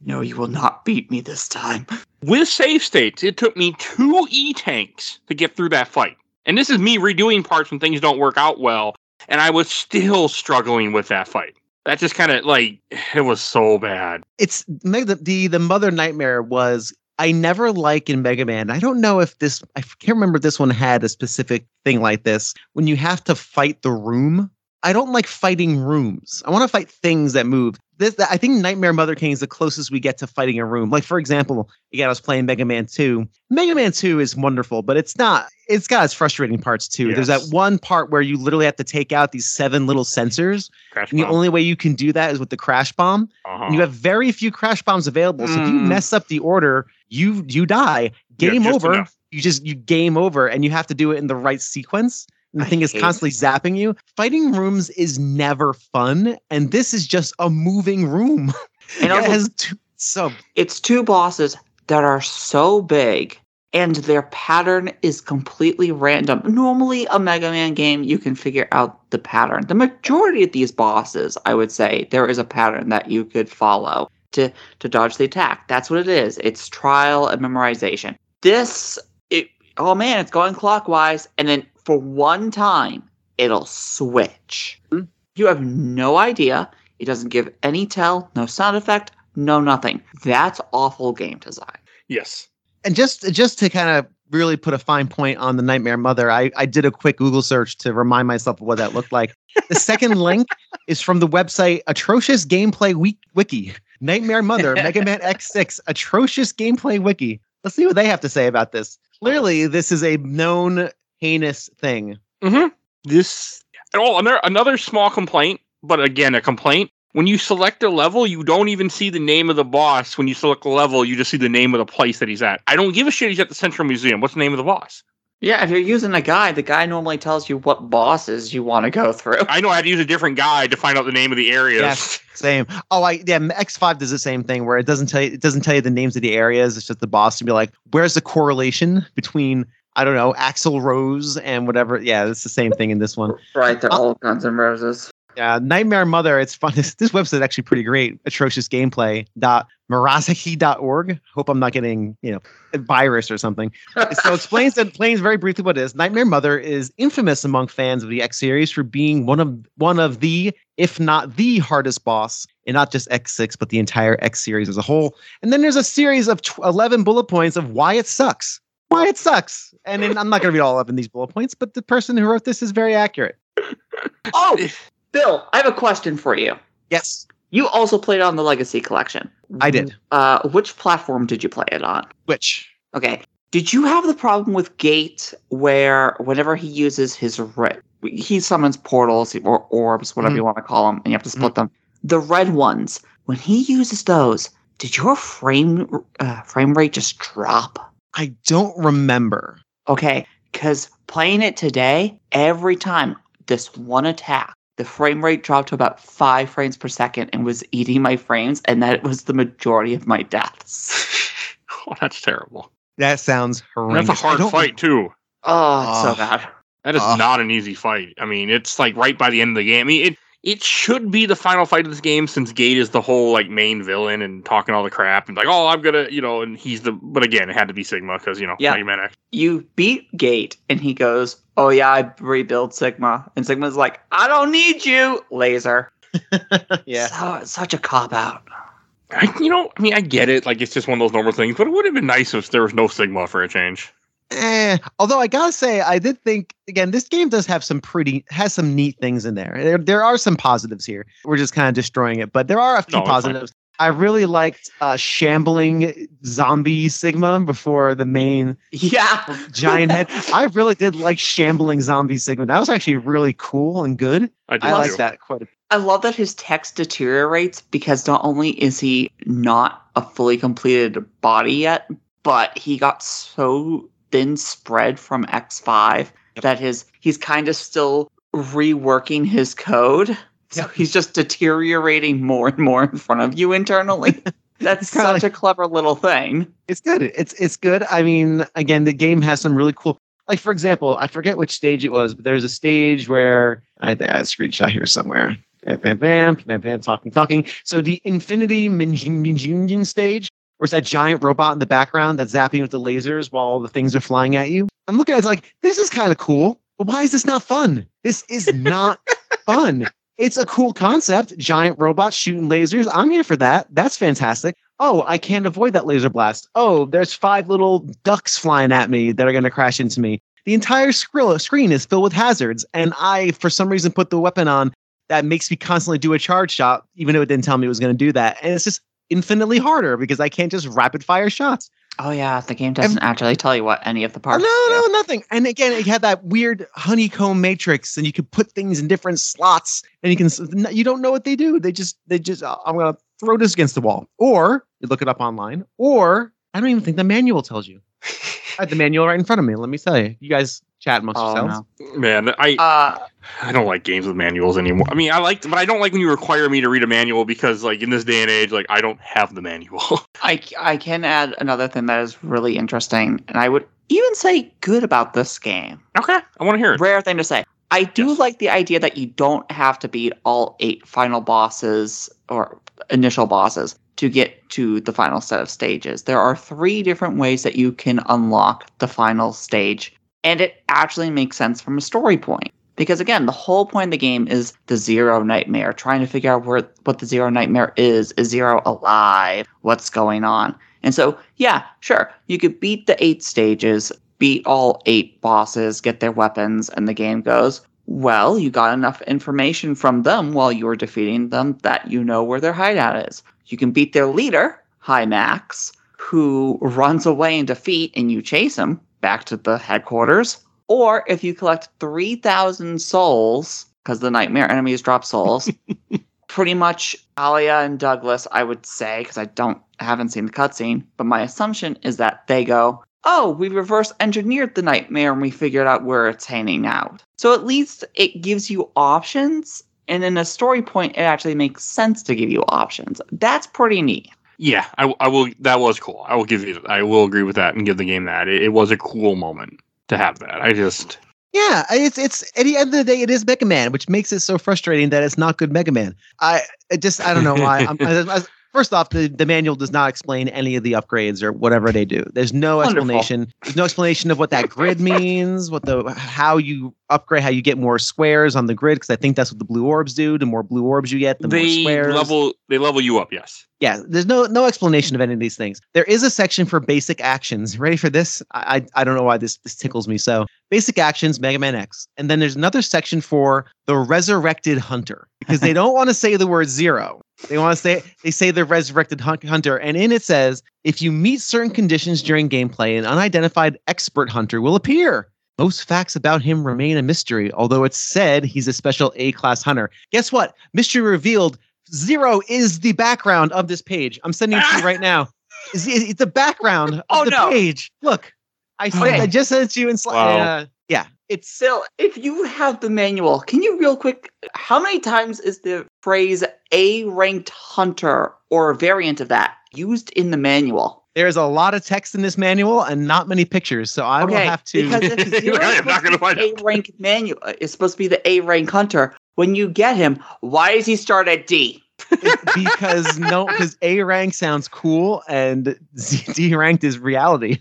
no, you will not beat me this time. with save states, it took me two E tanks to get through that fight. And this is me redoing parts when things don't work out well. And I was still struggling with that fight. That just kind of like, it was so bad. it's the, the the mother nightmare was I never like in Mega Man. I don't know if this I can't remember if this one had a specific thing like this. When you have to fight the room, I don't like fighting rooms. I want to fight things that move. This I think Nightmare Mother King is the closest we get to fighting a room. Like for example, again, I was playing Mega Man 2. Mega Man 2 is wonderful, but it's not it's got its frustrating parts too. There's that one part where you literally have to take out these seven little sensors. Crash And the only way you can do that is with the crash bomb Uh-huh. you have very few crash bombs available. So if you Mm. mess up the order, you you die. Game just over. enough. You just you game over, and you have to do it in the right sequence. The I thing is constantly zapping you. Fighting rooms is never fun, and this is just a moving room. And it has two, so it's two bosses that are so big and their pattern is completely random. Normally, a Mega Man game, you can figure out the pattern. The majority of these bosses, I would say, there is a pattern that you could follow to, to dodge the attack. That's what it is. It's trial and memorization. This, it, oh man, it's going clockwise. And then for one time, it'll switch. Hmm. You have no idea. It doesn't give any tell, no sound effect, no nothing. That's awful game design. yes. and just just to kind of really put a fine point on the Nightmare Mother, I, I did a quick Google search to remind myself of what that looked like. The second link is from the website Atrocious Gameplay Week Wiki. Nightmare Mother, Mega Man X6, Atrocious Gameplay Wiki. Let's see what they have to say about this. Clearly, this is a known heinous thing. Mm-hmm. This. Oh, another another small complaint, but again, a complaint. When you select a level, you don't even see the name of the boss. When you select a level, you just see the name of the place that he's at. I don't give a shit. He's at the Central Museum. What's the name of the boss? Yeah, if you're using a guide, the guy normally tells you what bosses you want to go through. I know I had to use a different guide to find out the name of the areas. Yes. Same. Oh, I yeah. X5 does the same thing where it doesn't tell you it doesn't tell you the names of the areas. It's just the boss to be like, where's the correlation between I don't know Axl Rose and whatever. Yeah, it's the same thing in this one. Right, they're uh, all Guns N' Roses. Yeah, Nightmare Mother. It's fun. This, this website is actually pretty great. Atrocious gameplay dot miraheze.org. Hope I'm not getting, you know, a virus or something. so explains explains very briefly what it is. Nightmare Mother is infamous among fans of the X series for being one of one of the, if not the hardest boss and not just X6 but the entire X series as a whole. And then there's a series of tw- 11 bullet points of why it sucks. Why it sucks. And then I'm not going to read all 11 of these bullet points, but the person who wrote this is very accurate. Oh, Bill, I have a question for you. Yes, You also played on the Legacy Collection. I did. Uh, which platform did you play it on? Which Okay. Did you have the problem with Gate where whenever he uses his red, he summons portals or orbs, whatever Mhm. you want to call them, and you have to split them. The red ones, when he uses those, did your frame uh, frame rate just drop? I don't remember. Okay, because playing it today, every time this one attack, the frame rate dropped to about five frames per second and was eating my frames, and that was the majority of my deaths. oh, that's terrible. That sounds And horrendous. that's a hard fight too. Oh, it's so bad. That is Ugh. not an easy fight. I mean, it's like right by the end of the game. I mean, it it should be the final fight of this game since Gate is the whole like main villain and talking all the crap and like, oh, I'm gonna, you know, and he's the. But again, it had to be Sigma because you know, Yeah. Mega Man X. You beat Gate, and he goes, "Oh yeah, I rebuild Sigma," and Sigma's like, "I don't need you, laser." yeah. so such a cop out. I, you know, I mean, I get it. Like, it's just one of those normal things. But it would have been nice if there was no Sigma for a change. Eh, although I gotta say, I did think again, this game does have some pretty has some neat things in there. There, there are some positives here. We're just kind of destroying it, but there are a few No, positives. I really liked uh, shambling zombie Sigma before the main Yeah, giant head. I really did like shambling zombie Sigma. That was actually really cool and good. I, I like that quite a bit. I love that his text deteriorates because not only is he not a fully completed body yet, but he got so thin spread from X5 Yep. that his he's kind of still reworking his code. So Yep. he's just deteriorating more and more in front of you internally. That's such a clever little thing. It's good. It's it's good. I mean, again, the game has some really cool. Like for example, I forget which stage it was, but there's a stage where I think I had a screenshot here somewhere. Bam, bam, bam, bam, bam, talking, talking. So the Infinity Mijinion stage, where it's that giant robot in the background that's zapping with the lasers while all the things are flying at you. I'm looking at it it's like, this is kind of cool, but why is this not fun? This is not fun. It's a cool concept. Giant robots shooting lasers. I'm here for that. That's fantastic. Oh, I can't avoid that laser blast. Oh, there's five little ducks flying at me that are going to crash into me. The entire screen is filled with hazards, and I, for some reason, put the weapon on that makes me constantly do a charge shot, even though it didn't tell me it was going to do that. And it's just infinitely harder because I can't just rapid fire shots. Oh yeah, the game doesn't actually tell you what any of the Oh, parts. no, do. no, nothing. And again, it had that weird honeycomb matrix, and you could put things in different slots, and you can you don't know what they do. They just they just uh, I'm gonna throw this against the wall, or you look it up online, or I don't even think the manual tells you. I had the manual right in front of me. Let me tell you. You guys chat amongst Oh, yourselves. no. Man, I Uh, I don't like games with manuals anymore. I mean, I like, but I don't like when you require me to read a manual because, like, in this day and age, like, I don't have the manual. I, I can add another thing that is really interesting, and I would even say good about this game. okay, I want to hear it. Rare thing to say. I do Yes. like the idea that you don't have to beat all eight final bosses or initial bosses to get to the final set of stages. There are three different ways that you can unlock the final stage, and it actually makes sense from a story point. Because again, the whole point of the game is the Zero Nightmare, trying to figure out where what the Zero Nightmare is. Is Zero alive? What's going on? And so, yeah, sure, you could beat the eight stages, beat all eight bosses, get their weapons, and the game goes, well, you got enough information from them while you were defeating them that you know where their hideout is. You can beat their leader, High Max, who runs away in defeat and you chase him back to the headquarters. Or if you collect 3,000 souls, because the nightmare enemies drop souls, pretty much Alia and Douglas, I would say, because I don't haven't seen the cutscene, but my assumption is that they go, Oh, we reverse engineered the nightmare and we figured out where it's hanging out. So at least it gives you options, and in a story point, it actually makes sense to give you options. That's pretty neat. Yeah, I, I will. That was cool. I will give you. I will agree with that and give the game that. It, it was a cool moment to have that. I just. Yeah, it's it's at the end of the day, it is Mega Man, which makes it so frustrating that it's not good Mega Man. I it just I don't know why. I'm, I- First off, the, the manual does not explain any of the upgrades or whatever they do. There's no Wonderful. explanation. There's no explanation of what that grid means, what the how you upgrade, how you get more squares on the grid. Because I think that's what the blue orbs do. The more blue orbs you get, the more they squares. level they level you up. Yes. yeah, there's no no explanation of any of these things. There is a section for basic actions. Ready for this? I I, I don't know why this this tickles me so. Basic actions, Mega Man X, and then there's another section for the resurrected hunter because they don't want to say the word zero. They want to say they say the resurrected hunter, and in it says if you meet certain conditions during gameplay, an unidentified expert hunter will appear. Most facts about him remain a mystery, although it's said he's a special A class hunter. Guess what? Mystery revealed. Zero is the background of this page. I'm sending it to you right now. It's, it's the background of Oh, the no. page. Look, I, sent- Okay. I just sent it to you in slide. Wow. Uh, yeah, it's Still, if you have the manual, can you real quick? How many times is the phrase "a ranked hunter" or a variant of that used in the manual? there's a lot of text in this manual and not many pictures, so I will have to. Because if zero I'm not gonna find A rank manual uh, is supposed to be the A rank hunter. When you get him, why does he start at D? because no, because A rank sounds cool and Z- D ranked is reality.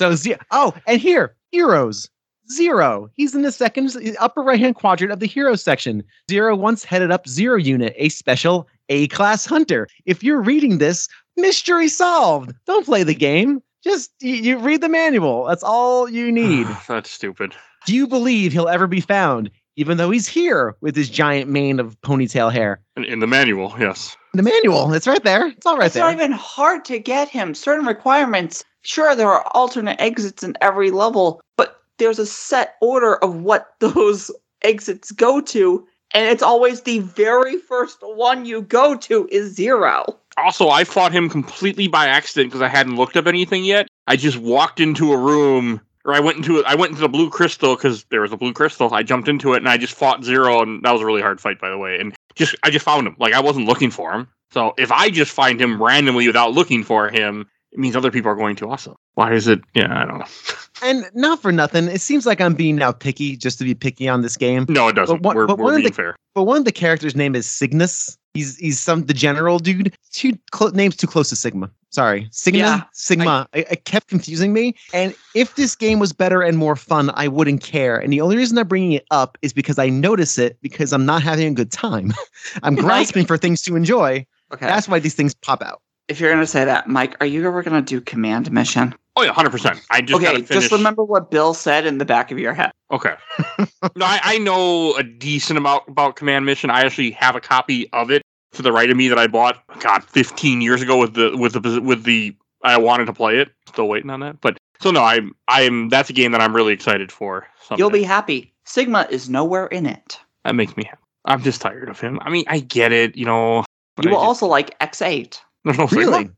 So Z- oh, and here heroes zero. He's in the second upper right hand quadrant of the hero section. Zero once headed up Zero Unit, a special A class hunter. If you're reading this, mystery solved. Don't play the game. Just you, you read the manual. That's all you need. That's stupid. Do you believe he'll ever be found, even though he's here with his giant mane of ponytail hair? In, in the manual, yes. The manual, it's right there. It's all right it's there. It's not even hard to get him. Certain requirements. Sure, there are alternate exits in every level, but there's a set order of what those exits go to, and it's always the very first one you go to is zero. Also, I fought him completely by accident because I hadn't looked up anything yet. I just walked into a room, or I went into. I went into the blue crystal because there was a blue crystal. I jumped into it and I just fought zero, and that was a really hard fight, by the way. And just I just found him. Like I wasn't looking for him. So if I just find him randomly without looking for him, it means other people are going to also. Why is it? Yeah, I don't know. And not for nothing, it seems like I'm being now picky just to be picky on this game. No, it doesn't. But what- we're but we're one of being the- fair. But one of the characters' name is Cygnus. He's he's some the general dude. Two cl- names too close to Sigma. Sorry, Sigma. Yeah, Sigma. I, it kept confusing me. And if this game was better and more fun, I wouldn't care. And the only reason I'm bringing it up is because I notice it because I'm not having a good time. I'm grasping for things to enjoy. Okay. That's why these things pop out. if you're gonna say that, Mike, are you ever gonna do command mission? Oh yeah, hundred percent. I just okay, finish. just remember what Bill said in the back of your head. Okay. no, I, I know a decent amount about Command Mission. I actually have a copy of it to the right of me that I bought, God, 15 years ago with the with the with the I wanted to play it. Still waiting on that. But so no, I'm I'm that's a game that I'm really excited for. Someday. You'll be happy. Sigma is nowhere in it. that makes me happy. I'm just tired of him. I mean, I get it, you know. You will just- also like X8. there's no Sigma?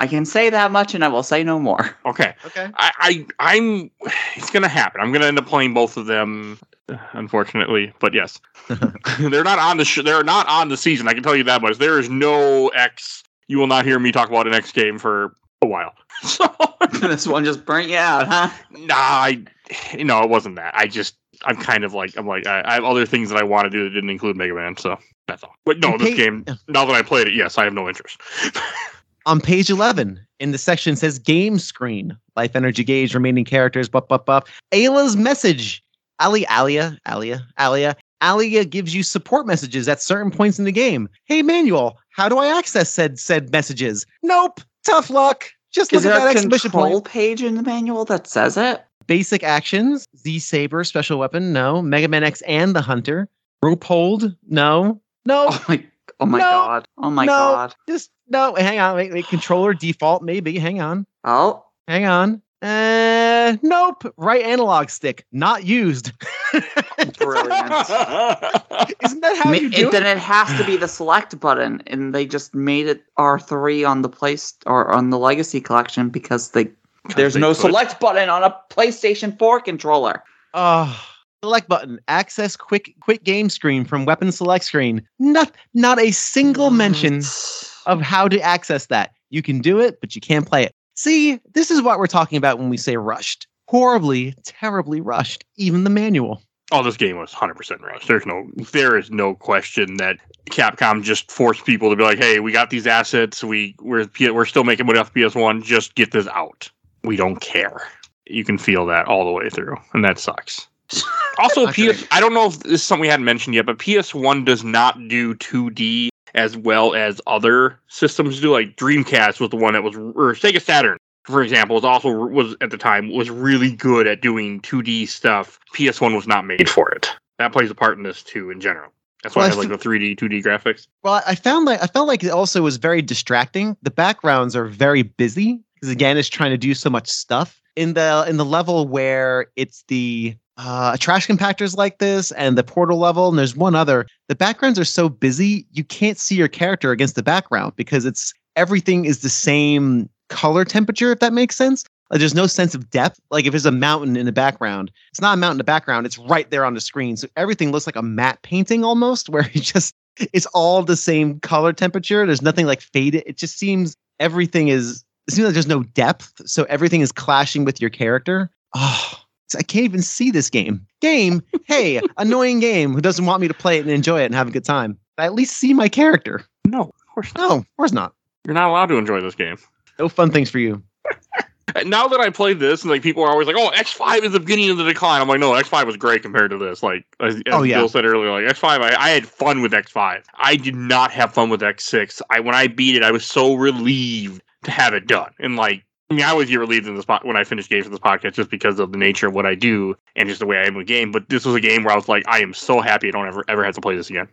Really? I can say that much, and I will say no more. Okay. Okay. I, I I'm it's gonna happen. I'm gonna end up playing both of them, unfortunately. But yes, they're not on the sh- they're not on the season. I can tell you that much. There is no X. You will not hear me talk about an X game for a while. So this one just burnt you out, huh? nah, I no, it wasn't that. I just I'm kind of like I'm like I, I have other things that I want to do that didn't include Mega Man. So that's all. But no, this game. Now that I played it, yes, I have no interest. On page 11, in the section says game screen, life energy gauge, remaining characters, buff, buff, buff. Alia's message. Ali, Alia, Alia, Alia. Alia gives you support messages at certain points in the game. Hey, manual, how do I access said said messages? Nope. Tough luck. Just look Is at that exhibition control point. page in the manual that says it? Basic actions. Z Saber, special weapon. No. Mega Man X and the Hunter. Rope hold. No. No. Oh my! Oh my No. god! Oh my No. god! Just no. Hang on. Wait, wait. Controller default. Maybe. Hang on. Oh, Hang on. Uh, nope. Right analog stick, not used. brilliant! Isn't that how Ma- you it- do it? then it has to be the select button, and they just made it R three on the place or on the Legacy Collection because they there's they no could. select button on a PlayStation Four controller. Oh, select button. Access quick quick game screen from weapon select screen. Not not a single mention of how to access that. You can do it, but you can't play it. See, this is what we're talking about when we say rushed. Horribly, terribly rushed. Even the manual. Oh, this game was 100% rushed. There's no, there is no question that Capcom just forced people to be like, "Hey, we got these assets. We we're we're still making money off PS1. Just get this out. We don't care." You can feel that all the way through, and that sucks. Also, PS. I don't know if this is something we hadn't mentioned yet, but PS1 does not do 2D as well as other systems do. Like Dreamcast was the one that was, or Sega Saturn, for example, was also was at the time was really good at doing 2D stuff. PS1 was not made for it. That plays a part in this too, in general. That's why Well, I like the 3D, 2D graphics. Well, I found like I felt like it also was very distracting. The backgrounds are very busy because again, it's trying to do so much stuff in the in the level where it's the uh, trash compactors like this and the portal level. And there's one other. The backgrounds are so busy you can't see your character against the background because it's everything is the same color temperature. If that makes sense. Like there's no sense of depth. Like if there's a mountain in the background, it's not a mountain in the background. It's right there on the screen. So everything looks like a matte painting almost, where it just it's all the same color temperature. There's nothing like faded. It just seems everything is. It seems like there's no depth, so everything is clashing with your character. Oh, I can't even see this game. Game, hey, annoying game who doesn't want me to play it and enjoy it and have a good time. I at least see my character. No, of course not. No, of course not. You're not allowed to enjoy this game. No fun things for you. Now that I played this, and like people are always like, "Oh, X5 is the beginning of the decline." I'm like, "No, X5 was great compared to this." Like as, as Oh, yeah. Bill said earlier, like X5, I, I had fun with X5. I did not have fun with X6. I when I beat it, I was so relieved to have it done. And like, I mean, I was relieved in this po- when I finished games for this podcast just because of the nature of what I do and just the way I am with game. But this was a game where I was like, I am so happy I don't ever ever have to play this again.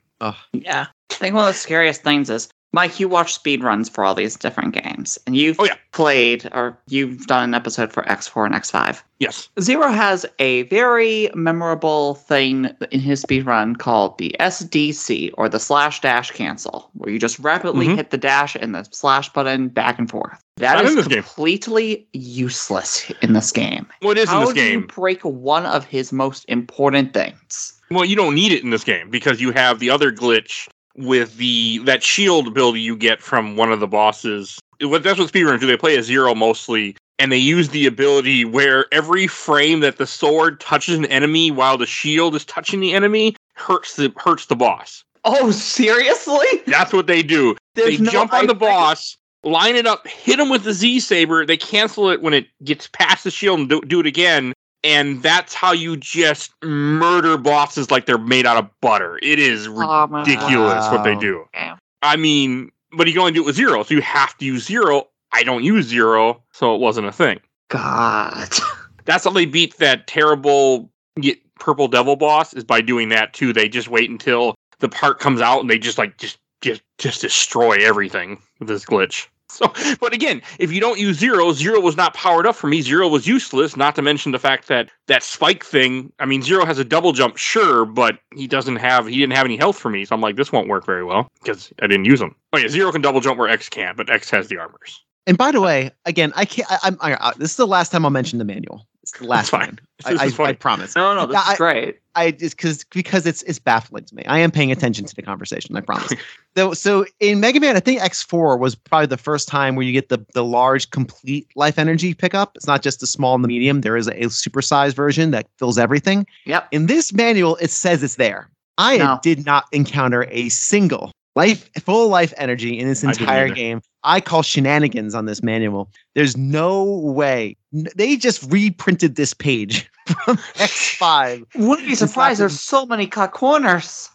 Yeah. I think one of the scariest things is, Mike, you watch speed runs for all these different games, and you've Oh, yeah. played or you've done an episode for X4 and X5. Yes. Zero has a very memorable thing in his speed run called the SDC or the slash dash cancel, where you just rapidly Mhm. hit the dash and the slash button back and forth. That is in this game. completely useless in this game. What is How in this do you game? break one of his most important things? Well, you don't need it in this game because you have the other glitch with the that shield ability you get from one of the bosses. What that's what speedrunners do. They play a zero mostly, and they use the ability where every frame that the sword touches an enemy while the shield is touching the enemy hurts the hurts the boss. Oh, seriously? That's what they do. There's they no jump on the boss, line it up, hit him with the Z saber. They cancel it when it gets past the shield and do, do it again. And that's how you just murder bosses like they're made out of butter. It is Oh, my ridiculous what they do. Damn. I mean, but you can only do it with zero, so you have to use zero. I don't use zero, so it wasn't a thing. God. That's how they beat that terrible y- purple devil boss is by doing that too. They just wait until the part comes out and they just like just just just destroy everything with this glitch. So, but again, if you don't use zero, zero was not powered up for me. Zero was useless. Not to mention the fact that that spike thing. I mean, zero has a double jump, sure, but he doesn't have. He didn't have any health for me, so I'm like, this won't work very well because I didn't use him. Oh yeah, zero can double jump where X can't, but X has the armors. And by the way, again, I can't. I, I, this is the last time I'll mention the manual. It's the last one. I, I. I promise. No, no, this Yeah, is great. I just because because it's it's baffling to me. I am paying attention to the conversation. I promise. Though, so in Mega Man, I think X four was probably the first time where you get the the large complete life energy pickup. It's not just the small and the medium. There is a, supersized version that fills everything. Yep. In this manual, it says it's there. I No. did not encounter a single life full life energy in this entire either. game. I call shenanigans on this manual. There's no way. They just reprinted this page from X5 Wouldn't be surprised. There's so many cut corners.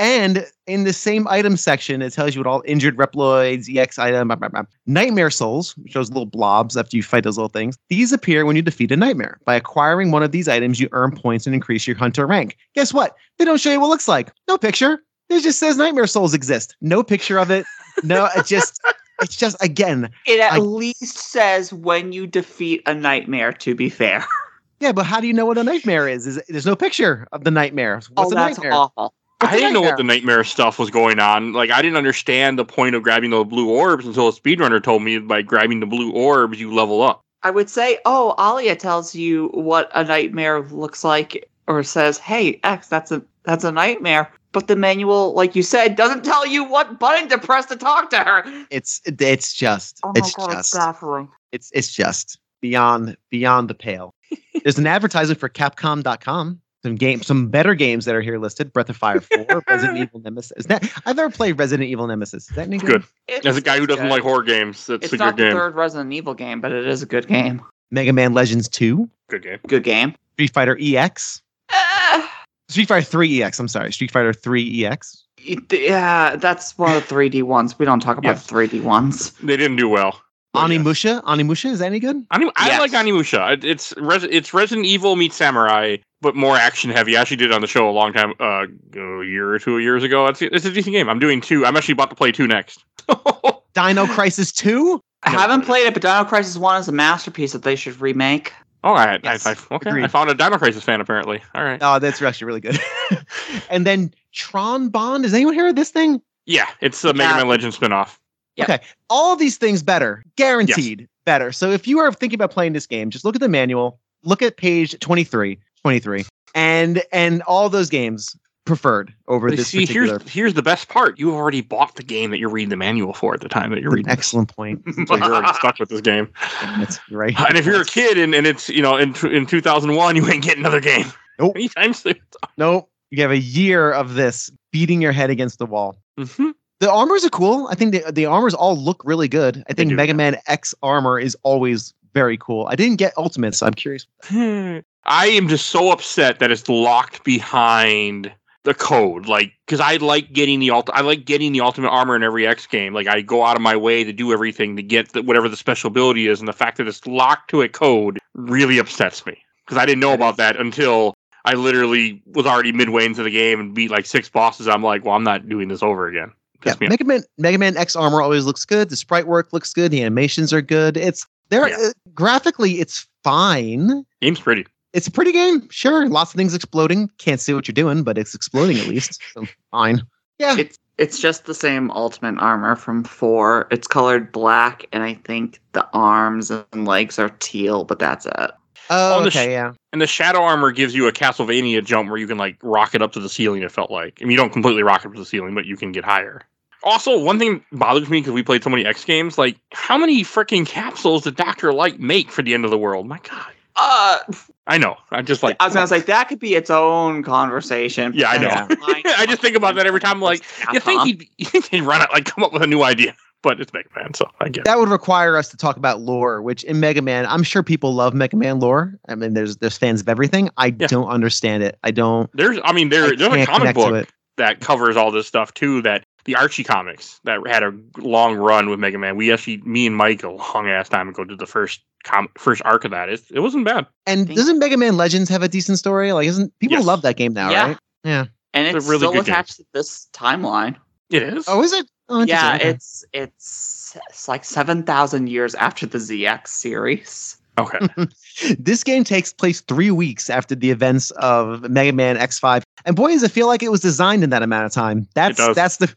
and in the same item section, it tells you what all injured Reploids, EX item, blah, blah, blah. Nightmare Souls, which shows little blobs after you fight those little things. These appear when you defeat a nightmare. By acquiring one of these items, you earn points and increase your hunter rank. Guess what? They don't show you what it looks like. No picture. It just says Nightmare Souls exist. No picture of it. No, it just, it's just again. It at I- least says when you defeat a nightmare. To be fair. Yeah, but how do you know what a nightmare is? Is there's no picture of the nightmare? What's oh, a that's nightmare? awful. What's I a didn't know what the nightmare? nightmare stuff was going on. Like I didn't understand the point of grabbing the blue orbs until a speedrunner told me by grabbing the blue orbs you level up. I would say, oh, Alia tells you what a nightmare looks like, or says, "Hey, X, that's a that's a nightmare." But the manual, like you said, doesn't tell you what button to press to talk to her. It's it's just Oh my it's god, just baffling. it's it's just beyond beyond the pale. There's an advertisement for Capcom.com. Some games, some better games that are here listed: Breath of Fire 4, Resident Evil Nemesis. Is that I've never played Resident Evil Nemesis. Is that any good? Good. As a guy who doesn't like horror games, it's, It's a not good the game. third Resident Evil game, but it is a good game. Mega Man Legends 2, Good game. Good game. Street Fighter EX, Street Fighter 3 EX. I'm sorry, Street Fighter 3 EX. yeah, that's one of the 3D ones. We don't talk about Yes. the 3D ones. They didn't do well. But yeah. Onimusha, Onimusha, is that any good? Anim- I Yes. like Onimusha. It- It's Res- it's Resident Evil meets Samurai, but more action heavy. I actually did it on the show a long time, uh, a year or two years ago. It's, it's a decent game. I'm doing two. I'm actually about to play two next. Dino Crisis 2? I haven't played it, but Dino Crisis 1 is a masterpiece that they should remake. All right. Yes, I, I, okay. I found a Dino Crisis fan apparently. All right. Oh, that's actually really good. and then Tron Bonne. Has anyone heard of this thing? Yeah, it's the Mega Yeah. Man Legends spinoff. Yep. Okay, all of these things better, guaranteed better. So if you are thinking about playing this game, just look at the manual, look at page 23, 23, and and all those games preferred over But this see, particular. here's here's the best part. You've already bought the game that you're reading the manual for at the time that you're reading. Excellent point. so you're already stuck with this game. That's right. And if you're a kid and, and it's you know in in 2001, you ain't getting another game. Nope. Anytime soon. nope, you have a year of this beating your head against the wall. Mhm. The armors are cool. I think the, the armors all look really good. I think Mega. Man X armor is always very cool. I didn't get Ultimate, so I'm curious. I am just so upset that it's locked behind the code. Like, because I like getting the ult- I like getting the ultimate armor in every X game. Like, I go out of my way to do everything to get the, whatever the special ability is, and the fact that it's locked to a code really upsets me because I didn't know about that until I literally was already midway into the game and beat like six bosses. I'm like, well, I'm not doing this over again. Yeah, Pissed me. Mega Man Mega Man X armor always looks good. The sprite work looks good. The animations are good. It's there Yeah. uh, graphically. It's fine. Game's pretty. It's a pretty game. Sure, lots of things exploding. Can't see what you're doing, but it's exploding at least. So fine. Yeah. It's it's just the same ultimate armor from 4. It's colored black, and I think the arms and legs are teal, but that's it. Oh, the okay. sh- yeah. And the shadow armor gives you a Castlevania jump where you can like rocket up to the ceiling. It felt like. I mean, you don't completely rocket up to the ceiling, but you can get higher. Also, one thing bothers me because we played so many X games. Like, how many freaking capsules did Doctor Light make for the end of the world? My God, Uh, I know. I'm just like. I was gonna say that could be its own conversation. Yeah, I know. I just think about that every time, like, You think uh-huh. he'd, he'd run out, like come up with a new idea, but it's Mega Man, so I get. it. That would require us to talk about lore, which in Mega Man, I'm sure people love Mega Man lore. I mean, there's there's fans of everything. I Yeah. don't understand it. I don't. There's, I mean, I there's a comic book that covers all this stuff too. That the Archie comics that had a long run with Mega Man. We actually, me and Mike, a long ass time ago, did the first com- first arc of that. It, it wasn't bad. And think- doesn't Mega Man Legends have a decent story? Like, isn't people Yes. love that game now, Yeah. right? Yeah. and It's it's really still good game. attached to this timeline. It is. Oh, is it? Oh, Yeah, it's it's it's like seven thousand years after the ZX series. Okay. this game takes place three weeks after the events of Mega Man X5. And boy, does it feel like it was designed in that amount of time. That's does. that's the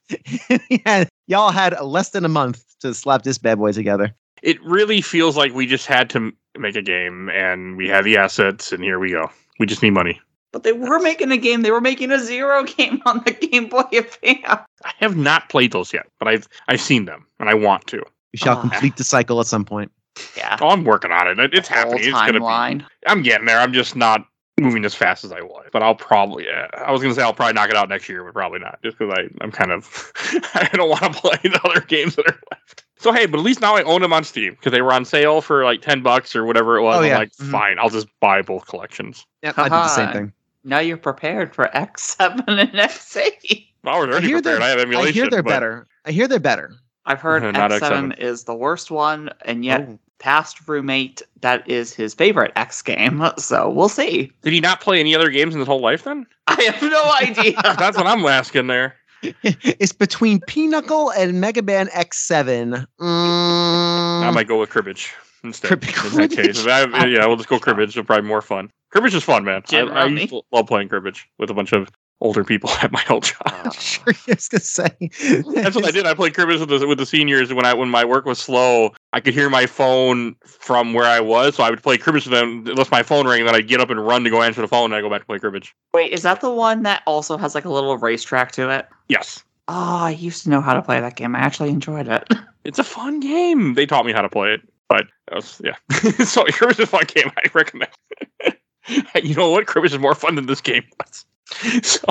yeah, y'all had less than a month to slap this bad boy together. it really feels like we just had to m- make a game, and we have the assets, and here we go. We just need money. But they were making a game. They were making a zero game on the Game Boy Advance. I have not played those yet, but I've I've seen them, and I want to. We shall Ah. complete the cycle at some point. Yeah, Oh, I'm working on it. It- It's whole happening. It's gonna be. timeline. I'm getting there. I'm just not moving as fast as I was. But I'll probably. Yeah, I was gonna say I'll probably knock it out next year, but probably not, just because I I'm kind of I don't want to play the other games that are left. So hey, but at least now I own them on Steam because they were on sale for like ten bucks or whatever it was. Oh, I'm yeah. like, Mhm. fine, I'll just buy both collections. Yep, I did the same thing. Now you're prepared for X7 and X8. I was already hear prepared. they're- I have emulation. I hear they're but- better. I hear they're better. I've heard Not X7, X7. is the worst one, and yet Oh. past roommate that is his favorite X game. So we'll see. Did he not play any other games in his whole life then? I have no idea. That's what I'm asking there. it's between Pinochle and Mega Man X7. Mm, I might go with cribbage instead. Crib- in that case, I- yeah, we'll just go cribbage. It's probably more fun. Cribbage is fun, man. I, I rummy. used to love playing cribbage with a bunch of older people at my old job. Uh, sure, I was gonna say. That's what I did. I played cribbage with the with the seniors when I when my work was slow. I could hear my phone from where I was, so I would play cribbage with them unless my phone rang. Then I'd get up and run to go answer the phone, and I would go back to play cribbage. Wait, is that the one that also has like a little racetrack to it? Yes, Oh, I used to know how to play that game. I actually enjoyed it. it's a fun game. They taught me how to play it, but that was, yeah. so cribbage is a fun game. I recommend. you know what? Cribbage is more fun than this game was. So,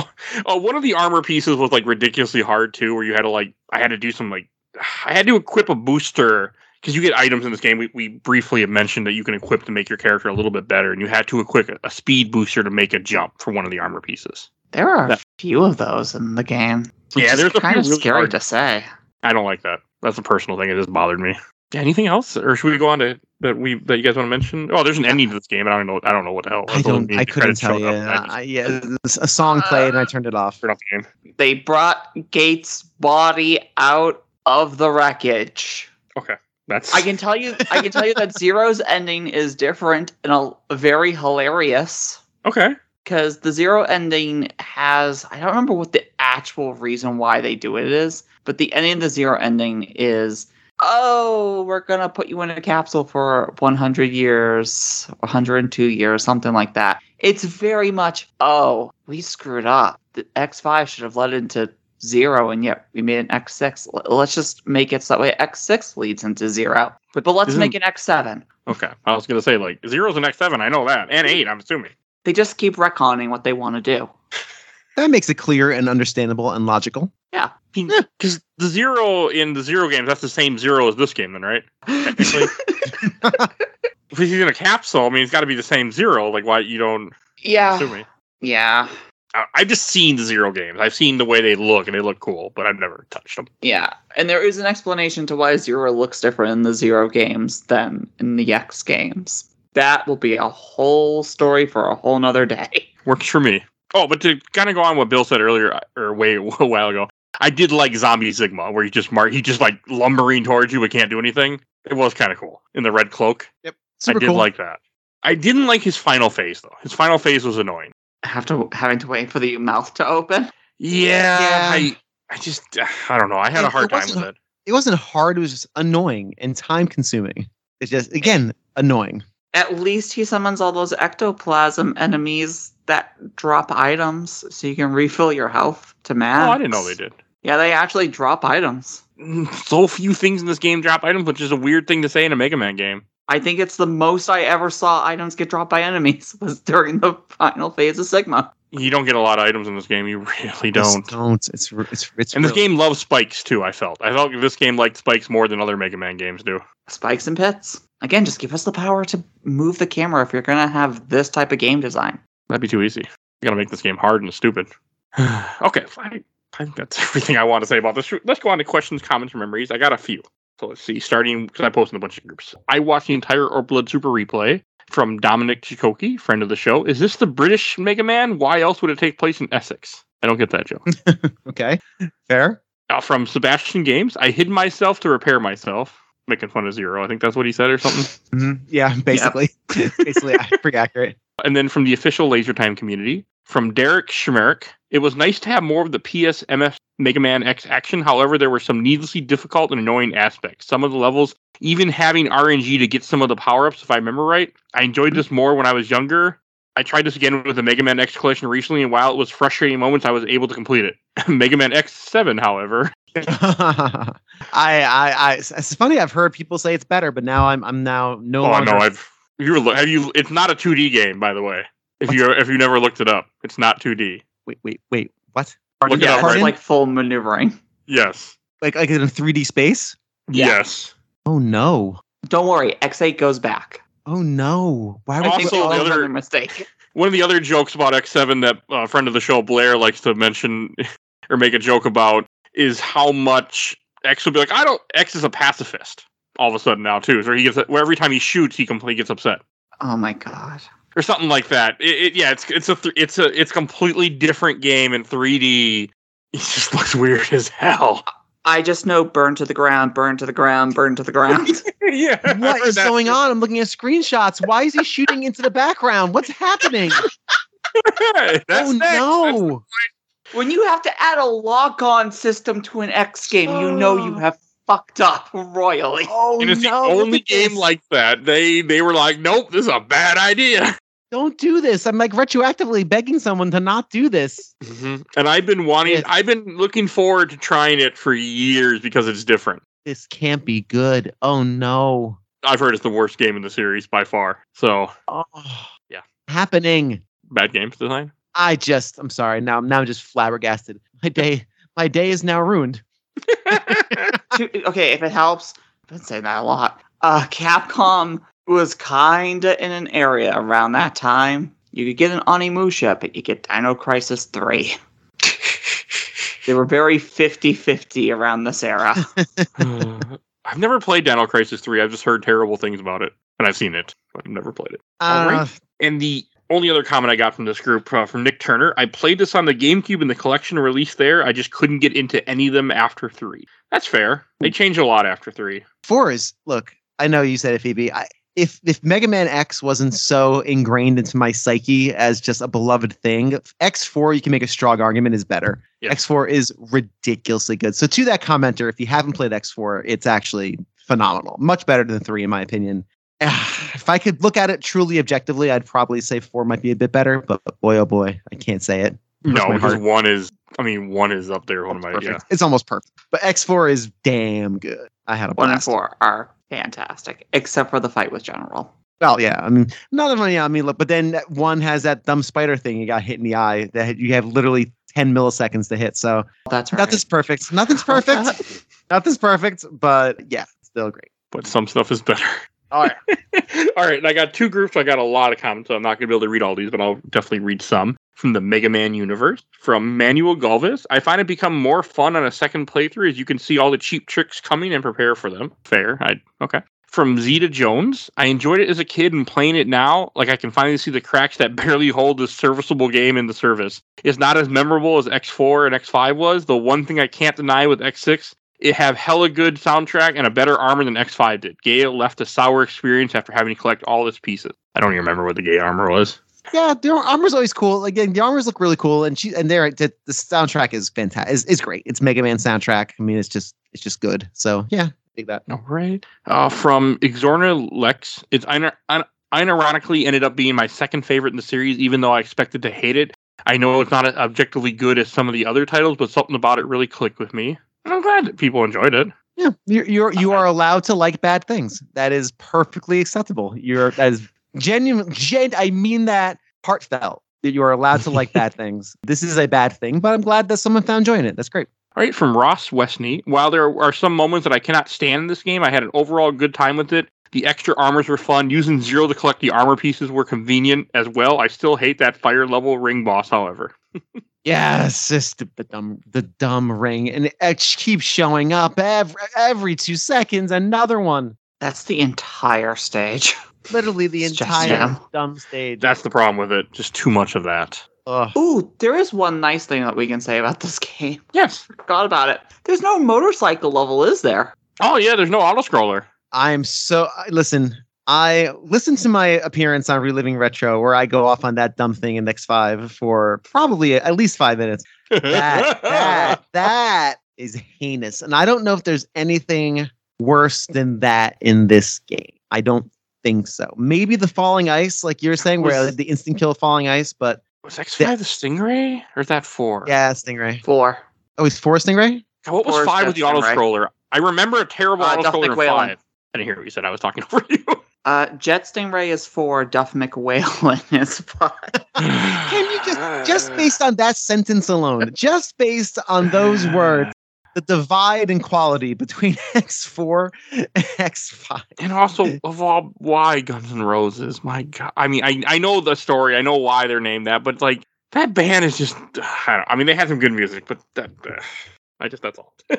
uh, one of the armor pieces was like ridiculously hard too, where you had to like, I had to do some like, I had to equip a booster because you get items in this game. We, we briefly have mentioned that you can equip to make your character a little bit better, and you had to equip a, a speed booster to make a jump for one of the armor pieces. There are a few of those in the game. which Yeah, is there's a kind few of really scary hard- to say. I don't like that. That's a personal thing. It just bothered me. Yeah, anything else, or should we go on to that we that you guys want to mention? Oh, there's an ending to this game, and I don't know. I don't know what the hell. I don't. I couldn't tell you. I I, yeah, a song played and I turned it off. turned off the game. They brought Gate's body out of the wreckage. Okay, that's I can tell you, I can tell you that Zero's ending is different and a, very hilarious. okay. because the zero ending has I don't remember what the actual reason why they do it is, but the ending of the zero ending is oh, we're gonna put you in a capsule for 100 years, 102 years, something like that. It's very much oh, we screwed up. The X5 should have led into zero, and yet we made an X6. Let's just make it so that way X6 leads into zero, but but let's Isn't- make an X7. Okay, I was gonna say like zero's an X seven. I know that, and eight. I'm assuming. They just keep retconning what they want to do. That makes it clear and understandable and logical. Because the zero in the zero games, that's the same zero as this game, then, right? Technically, if he's in a capsule, I mean, it's got to be the same zero. Like, why you don't? yeah. Yeah. I- I've just seen the zero games. I've seen the way they look, and they look cool, but I've never touched them. Yeah. And there is an explanation to why Zero looks different in the Zero games than in the X games. That will be a whole story for a whole nother day. Works for me. Oh, but to kind of go on what Bill said earlier, uh, or way a while ago, I did like Zombie Sigma, where he just mark he just like lumbering towards you but can't do anything. It was kind of cool in the red cloak. Super I did cool. like that. I didn't like his final phase though. His final phase was annoying. Have to having to wait for the mouth to open. Yeah, Yeah. I, I just, uh, I don't know. I had It- a hard time with it. it wasn't hard. It was just annoying and time consuming. It's just again annoying. At least he summons all those ectoplasm enemies that drop items so you can refill your health to max. Oh, I didn't know they did. Yeah, they actually drop items. So few things in this game drop items, which is a weird thing to say in a Mega Man game. I think it's the most I ever saw items get dropped by enemies was during the final phase of Sigma. You don't get a lot of items in this game. You really don't. Don't. It's it's it's. And this really- game loves spikes too. I felt. I felt this game liked spikes more than other Mega Man games do. Spikes and pits. Again, just give us the power to move the camera if you're gonna have this type of game design. That'd be too easy. You gotta make this game hard and stupid. okay, I, I think that's everything I want to say about this. Let's go on to questions, comments, and memories. I got a few. So let's see. Starting because I posted a bunch of groups. I watched the entire Orb Blood Super replay from Dominic Chikoki, friend of the show. Is this the British Mega Man? Why else would it take place in Essex? I don't get that joke. okay. Fair. uh, from Sebastian Games, I hid myself to repair myself. Making fun of Zero. I think that's what he said or something. Mhm. Yeah. Basically. basically, yeah, pretty accurate. And then from the official Laser Time community, from Derek Schmerick, it was nice to have more of the PSMS Mega Man X action. However, there were some needlessly difficult and annoying aspects. Some of the levels, even having RNG to get some of the power ups, if I remember right. I enjoyed this more when I was younger. I tried this again with the Mega Man X collection recently, and while it was frustrating moments, I was able to complete it. Mega Man X7, however, I, I, I, it's funny. I've heard people say it's better, but now I'm, I'm now no oh longer. no, I've you were, have you? It's not a 2D game, by the way. If you if you never looked it up, it's not 2D. wait, wait, wait. What? Look it up right Pardon? like full maneuvering. Yes, Like, like in a 3D space? Yeah. yes. Oh no. Don't worry, X8 goes back. Oh no. Why would Also, I the other- another mistake. One of the other jokes about X7 that a friend of the show Blair likes to mention or make a joke about is how much X will be like. I don't. X is a pacifist. All of a sudden now too, so he gets where every time he shoots, he completely gets upset Oh my god. Or something like that. It, it, yeah, it's it's a th- it's a it's completely different game in 3D. It just looks weird as hell. I just know burn to the ground, burn to the ground, burn to the ground. yeah. I What heard is that going on? I'm looking at screenshots. Why is he shooting into the background? What's happening? That's oh next. no. when you have to add a lock-on system to an X game, you know you oh. have fucked up royally. Oh And it's no. the only at game like that. They they were like, nope, this is a bad idea. Don't do this. I'm like retroactively begging someone to not do this. Mm-hmm. And I've been wanting, Yes. I've been looking forward to trying it for years because it's different. This can't be good. Oh no. I've heard it's the worst game in the series by far. So Oh. Yeah. happening? Bad games design. I just, I'm sorry. Now, now I'm just flabbergasted. My day, my day is now ruined. To- okay, if it helps, I've been saying that a lot. Uh, Capcom was kinda in an area around that time. You could get an Onimusha, but you get Dino Crisis 3. They were very 50-50 around this era. I've never played Dino Crisis 3. I've just heard terrible things about it. And I've seen it, but I've never played it. All right. Uh, And the only other comment I got from this group uh, from Nick Turner, I played this on the GameCube in the collection release there. I just couldn't get into any of them after three. That's fair. They change a lot after three. four is look. I know you said it, Phoebe. I, if if Mega Man X wasn't so ingrained into my psyche as just a beloved thing, X four you can make a strong argument is better. Yeah. X four is ridiculously good. So to that commenter, if you haven't played X four, it's actually phenomenal. Much better than three in my opinion. If I could look at it truly objectively, I'd probably say four might be a bit better. But boy, oh boy, I can't say it. Hurts No, because heart. one is, I mean, one is up there. One of my, Perfect. yeah. It's almost perfect. But X4 is damn good. I had a One and four are fantastic, except for the fight with General. Well, yeah. I mean, none of them. Yeah, I mean, look, but then one has that dumb spider thing. You got hit in the eye. That you have literally ten milliseconds to hit. So That's right. nothing's perfect. Nothing's perfect. Nothing's perfect. But yeah, still great. But some stuff is better. All right. all right. And I got two groups. I got a lot of comments, so I'm not going to be able to read all these, but I'll definitely read some. From the Mega Man universe, from Manuel Galvez, I find it become more fun on a second playthrough as you can see all the cheap tricks coming and prepare for them. Fair. I okay. From Zeta Jones, I enjoyed it as a kid and playing it now, like I can finally see the cracks that barely hold this serviceable game in the service. It's not as memorable as X4 and X5 was. The one thing I can't deny with X6 it have hella good soundtrack and a better armor than X5 did. Gaea left a sour experience after having to collect all its pieces. I don't even remember what the Gaea armor was. Yeah, the armor's always cool. Again, the armors look really cool, and she and there the, the soundtrack is fantastic. Is is great. It's Mega Man soundtrack. I mean, it's just it's just good. So yeah, dig that. All right. Uh, from Exorna Lex, it's un- un- unironically ended up being my second favorite in the series, even though I expected to hate it. I know it's not objectively good as some of the other titles, but something about it really clicked with me. And I'm glad that people enjoyed it. Yeah, you're you're you uh-huh. are allowed to like bad things. That is perfectly acceptable. You're that is genuine. Gen, I mean that heartfelt. That you are allowed to like bad things. This is a bad thing, but I'm glad that someone found joy in it. That's great. All right, from Ross Westney. While there are some moments that I cannot stand in this game, I had an overall good time with it. The extra armors were fun. Using Zero to collect the armor pieces were convenient as well. I still hate that fire level ring boss, however. Yes, just the, the dumb the dumb ring, and it keeps showing up every every two seconds. Another one. That's the entire stage. Literally the It's just entire dumb stage. That's the problem with it. Just too much of that. Ugh. Ooh, there is one nice thing that we can say about this game. Yes. Forgot about it. There's no motorcycle level, is there? Oh yeah, there's no auto scroller. I'm so I- listen. I listen to my appearance on Reliving Retro, where I go off on that dumb thing in X5 for probably at least five minutes. That that that is heinous, and I don't know if there's anything worse than that in this game. I don't think so. Maybe the falling ice, like you're saying, where Was- the instant kill falling ice, but Was X5 the Stingray? Or is that four? yeah, Stingray. Four. Oh, he's four Stingray. God, What was Four is five with the auto Stingray. scroller? I remember a terrible Uh, auto Duff scroller in McWhalen. five. I didn't hear what you said. I was talking over you. Uh, Jet Stingray is four. Duff McWhalen is five. Can you just just based on that sentence alone, just based on those words, the divide in quality between X4 and X5. And also, of all, why Guns N' Roses? My God. I mean, I, I know the story. I know why they're named that, but like that band is just. I, don't, I mean, they have some good music, but that. Uh, I just that's all.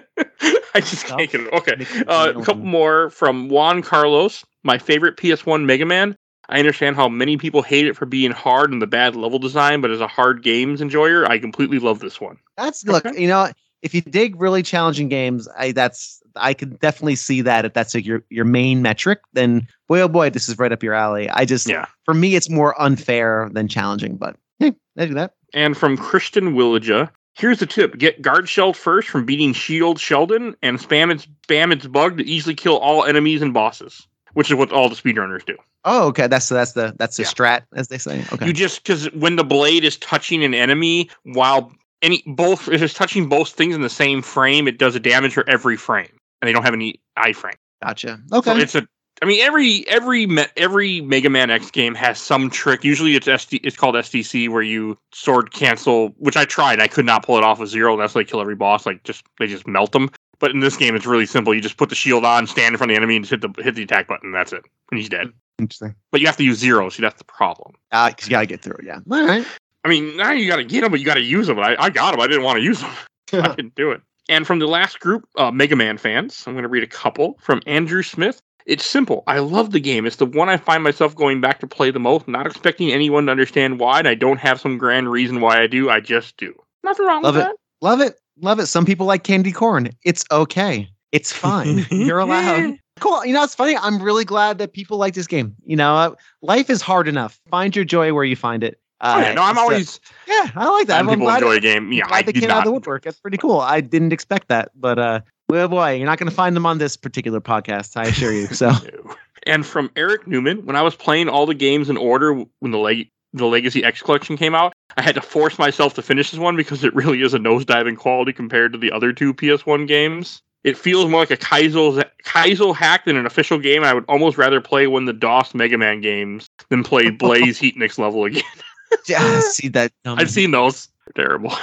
I just can't get it. Okay, uh, a couple more from Juan Carlos. My favorite PS1 Mega Man. I understand how many people hate it for being hard and the bad level design, but as a hard games enjoyer, I completely love this one. That's look, Okay. you know, if you dig really challenging games, I that's I can definitely see that if that's like your your main metric, then boy oh boy, this is right up your alley. I just Yeah. for me it's more unfair than challenging, but hey, I do that. And from Christian Willaja, here's the tip: get guard shelled first from beating Shield Sheldon, and spam its spam its bug to easily kill all enemies and bosses, which is what all the speedrunners do. Oh, okay. That's that's the that's the Yeah. strat, as they say. Okay. You just because when the blade is touching an enemy while any both if it's touching both things in the same frame, it does a damage for every frame, and they don't have any iframe. gotcha. So Okay. it's a I mean, every every every Mega Man X game has some trick. Usually, it's SD. It's called SDC, where you sword cancel, which I tried. I could not pull it off with zero. That's like kill every boss. Like just they just melt them. But in this game, it's really simple. You just put the shield on, stand in front of the enemy, and just hit the hit the attack button. That's it, and he's dead. Interesting. But you have to use zero. See, that's the problem. Uh, 'cause you gotta get through it. Yeah. All right. I mean, now you got to get them, but you got to use them. I, I got them. I didn't want to use them. I didn't do it. And from the last group, uh, Mega Man fans, I'm going to read a couple from Andrew Smith. It's simple. I love the game. It's the one I find myself going back to play the most, not expecting anyone to understand why, and I don't have some grand reason why I do. I just do. Nothing wrong Love with it. Love it. Love it. Some people like candy corn. It's okay. It's fine. You're allowed. Cool. You know, it's funny. I'm really glad that people like this game. You know, uh, life is hard enough. Find your joy where you find it. that. Oh, yeah, no, I'm it's, uh, always. yeah, I like that. I'm I'm people glad, enjoy a game. Yeah, glad I they did came out of not. the woodwork. That's pretty cool. I didn't expect that, but uh, well, boy, you're not going to find them on this particular podcast. I assure you. So, No. And from Eric Newman, when I was playing all the games in order when the leg the Legacy X collection came out, I had to force myself to finish this one because it really is a nosedive in quality compared to the other two PS1 games. It feels more like a Kaizo Kaizo hack than an official game. I would almost rather play one of the DOS Mega Man games than play Blaze Heatnik's level again. yeah, see that. I've seen those. They're terrible.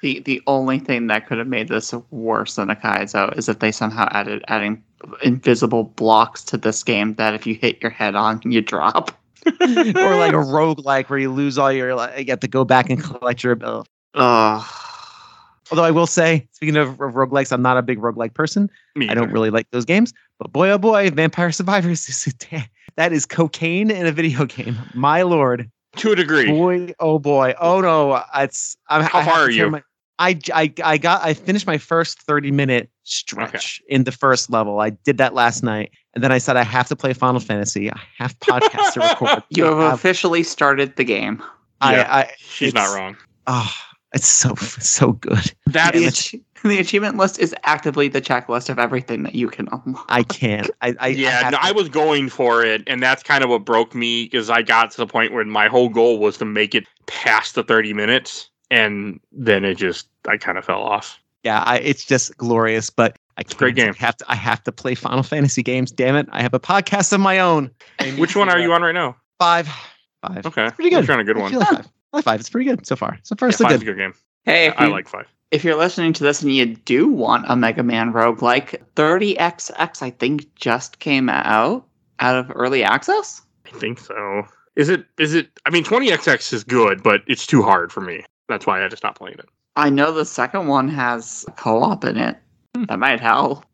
The the only thing that could have made this worse than a Kaizo is if they somehow added adding invisible blocks to this game that if you hit your head on, you drop. or like a rogue like where you lose all your like you have to go back and collect your ability. Ugh. Although I will say, speaking of, of roguelikes, I'm not a big roguelike person. I don't really like those games. But boy, oh boy, Vampire Survivors is that is cocaine in a video game. My lord, to a degree. boy, oh boy, oh no, it's. I'm, How I far are you? My, I, I I got I finished my first 30 minute stretch in the first level. I did that last night, and then I said I have to play Final Fantasy. I have podcasts to record. You have have- officially started the game. I, Yeah. I She's not wrong. oh, it's so so good. That's The, Damn it. ach- the achievement list is actively the checklist of everything that you can unlock. I can't. I, I yeah, I, no, I was going for it, and that's kind of what broke me because I got to the point where my whole goal was to make it past the 30 minutes, and then it just I kind of fell off. yeah, I, it's just glorious. But I can't. great game. I have to. I have to play Final Fantasy games. Damn it! I have a podcast of my own. Which one are you on right now? Five. Five. Okay, pretty good. You're on a good I one. feel like five. I like five. It's pretty good so far. So far, Yeah, so five's good. a good game. Hey, if, I you, like five. if you're listening to this and you do want a Mega Man roguelike, 30XX I think just came out out of early access. I think so. Is it? Is it? I mean, 20xx is good, but it's too hard for me. That's why I just stopped playing it. I know the second one has co-op in it. Hmm. That might help.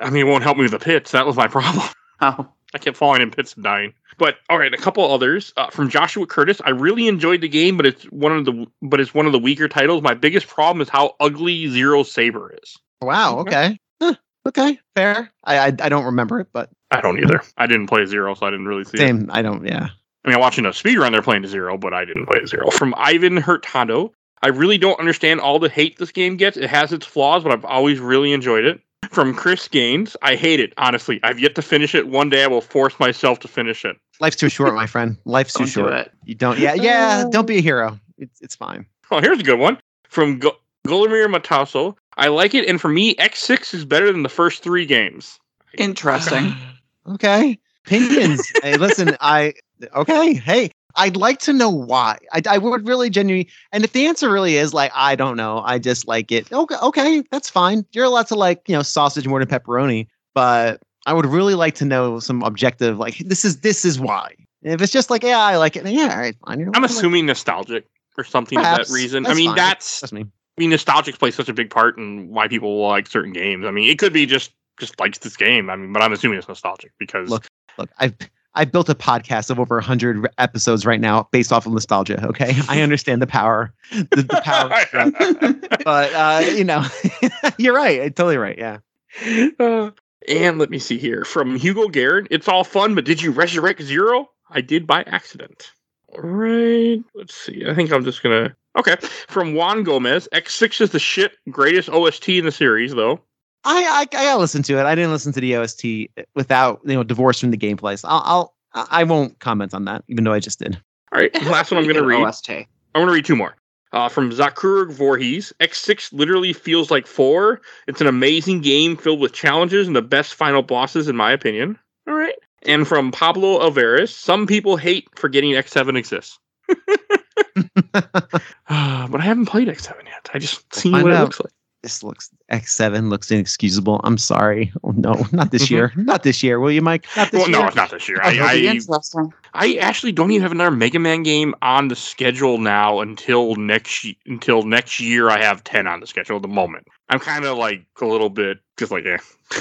I mean, it won't help me with the pits. That was my problem. Oh, I kept falling in pits and dying. But all right, a couple others uh, from Joshua Curtis. I really enjoyed the game, but it's one of the but it's one of the weaker titles. My biggest problem is how ugly Zero Saber is. Wow. Okay. Huh, okay. Fair. I, I I don't remember it, but I don't either. I didn't play Zero, so I didn't really see it. same. I don't. Yeah. I mean, I'm watching a speedrun, they're playing to Zero, but I didn't play to Zero. From Ivan Hurtado. I really don't understand all the hate this game gets. It has its flaws, but I've always really enjoyed it. From Chris Gaines, I hate it, honestly. I've yet to finish it. One day I will force myself to finish it. Life's too short, my friend. Life's too don't do short. it. You don't. Yeah. Yeah. Don't be a hero. It's it's fine. Oh, here's a good one from Go- Golemir Mataso. I like it, and for me, X6 is better than the first three games. Interesting. Okay. Opinions. hey, listen, I okay. Hey, I'd like to know why. I, I would really genuinely and if the answer really is like, I don't know, I just like it. Okay, okay, that's fine. You're allowed to like, you know, sausage more than pepperoni, but I would really like to know some objective, like this is this is why. If it's just like, yeah, I like it, yeah, all right, fine. You're I'm like, assuming nostalgic or something for that reason. I mean, fine. that's that's me. I mean, nostalgic plays such a big part in why people like certain games. I mean, it could be just just likes this game. I mean, but I'm assuming it's nostalgic because Look, Look, I've I've built a podcast of over 100 episodes right now based off of nostalgia. Okay, I understand the power, the, the power. but uh, you know, you're right. You're totally right. Yeah. Uh, and let me see here from Hugo Garrett. It's all fun, but did you resurrect Zero? I did by accident. All right. Let's see. I think I'm just gonna. Okay. From Juan Gomez, X6 is the shit. Greatest OST in the series, though. I, I I gotta listen to it. I didn't listen to the OST without you know divorced from the gameplay. So I'll, I'll I won't comment on that, even though I just did. All right. Last one I'm gonna read. OST. I'm gonna read two more. Uh, from Zakurug Voorhees, X6 literally feels like four. It's an amazing game filled with challenges and the best final bosses, in my opinion. All right. And from Pablo Alvarez, some people hate forgetting X7 exists. Uh, but I haven't played X7 yet. I just seen find what it looks like. This looks X7 looks inexcusable. I'm sorry. Oh no, not this year. Mm-hmm. Not this year. Will you, Mike? Not this Well, year. no, not this year. It'll I, I. I actually don't even have another Mega Man game on the schedule now until next until next year. I have ten on the schedule at the moment. I'm kind of like a little bit just like, yeah.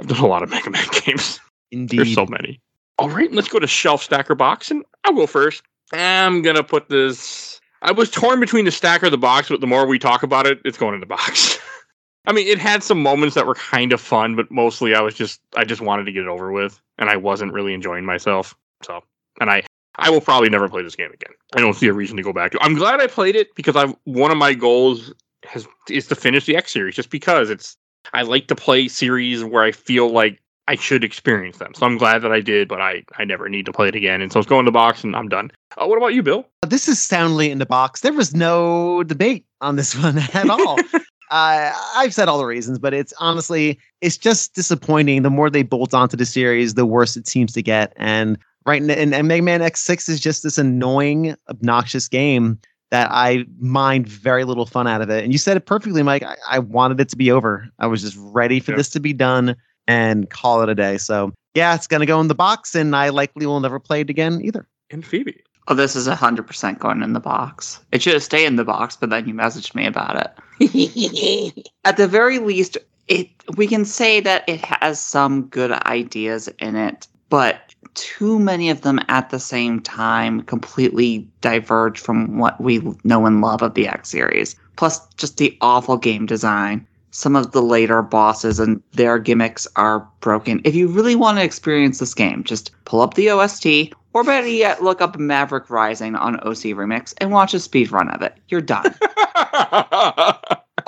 I've done a lot of Mega Man games. Indeed. There's so many. All right, let's go to Shelf Stacker Box, and I'll go first. I'm gonna put this. I was torn between the stack or the box, but the more we talk about it, it's going in the box. I mean, it had some moments that were kind of fun, but mostly I was just I just wanted to get it over with, and I wasn't really enjoying myself. So, and I I will probably never play this game again. I don't see a reason to go back to. I'm glad I played it because I one of my goals has is to finish the X series, just because it's I like to play series where I feel like I should experience them. So I'm glad that I did, but I I never need to play it again. And so it's going in the box, and I'm done. Uh, what about you, Bill? This is soundly in the box. There was no debate on this one at all. uh, I've said all the reasons, but it's honestly, it's just disappointing. The more they bolt onto the series, the worse it seems to get. And right, and, and Mega Man X6 is just this annoying, obnoxious game that I mind very little fun out of it. And you said it perfectly, Mike. I, I wanted it to be over. I was just ready for Yeah. this to be done and call it a day. So yeah, it's gonna go in the box, and I likely will never play it again either. And Phoebe. Oh, this is 100% going in the box. It should have stayed in the box, but then you messaged me about it. At the very least, it we can say that it has some good ideas in it, but too many of them at the same time completely diverge from what we know and love of the X series. Plus, just the awful game design. Some of the later bosses and their gimmicks are broken. If you really want to experience this game, just pull up the OST, or better yet, look up Maverick Rising on OC Remix and watch a speed run of it. You're done.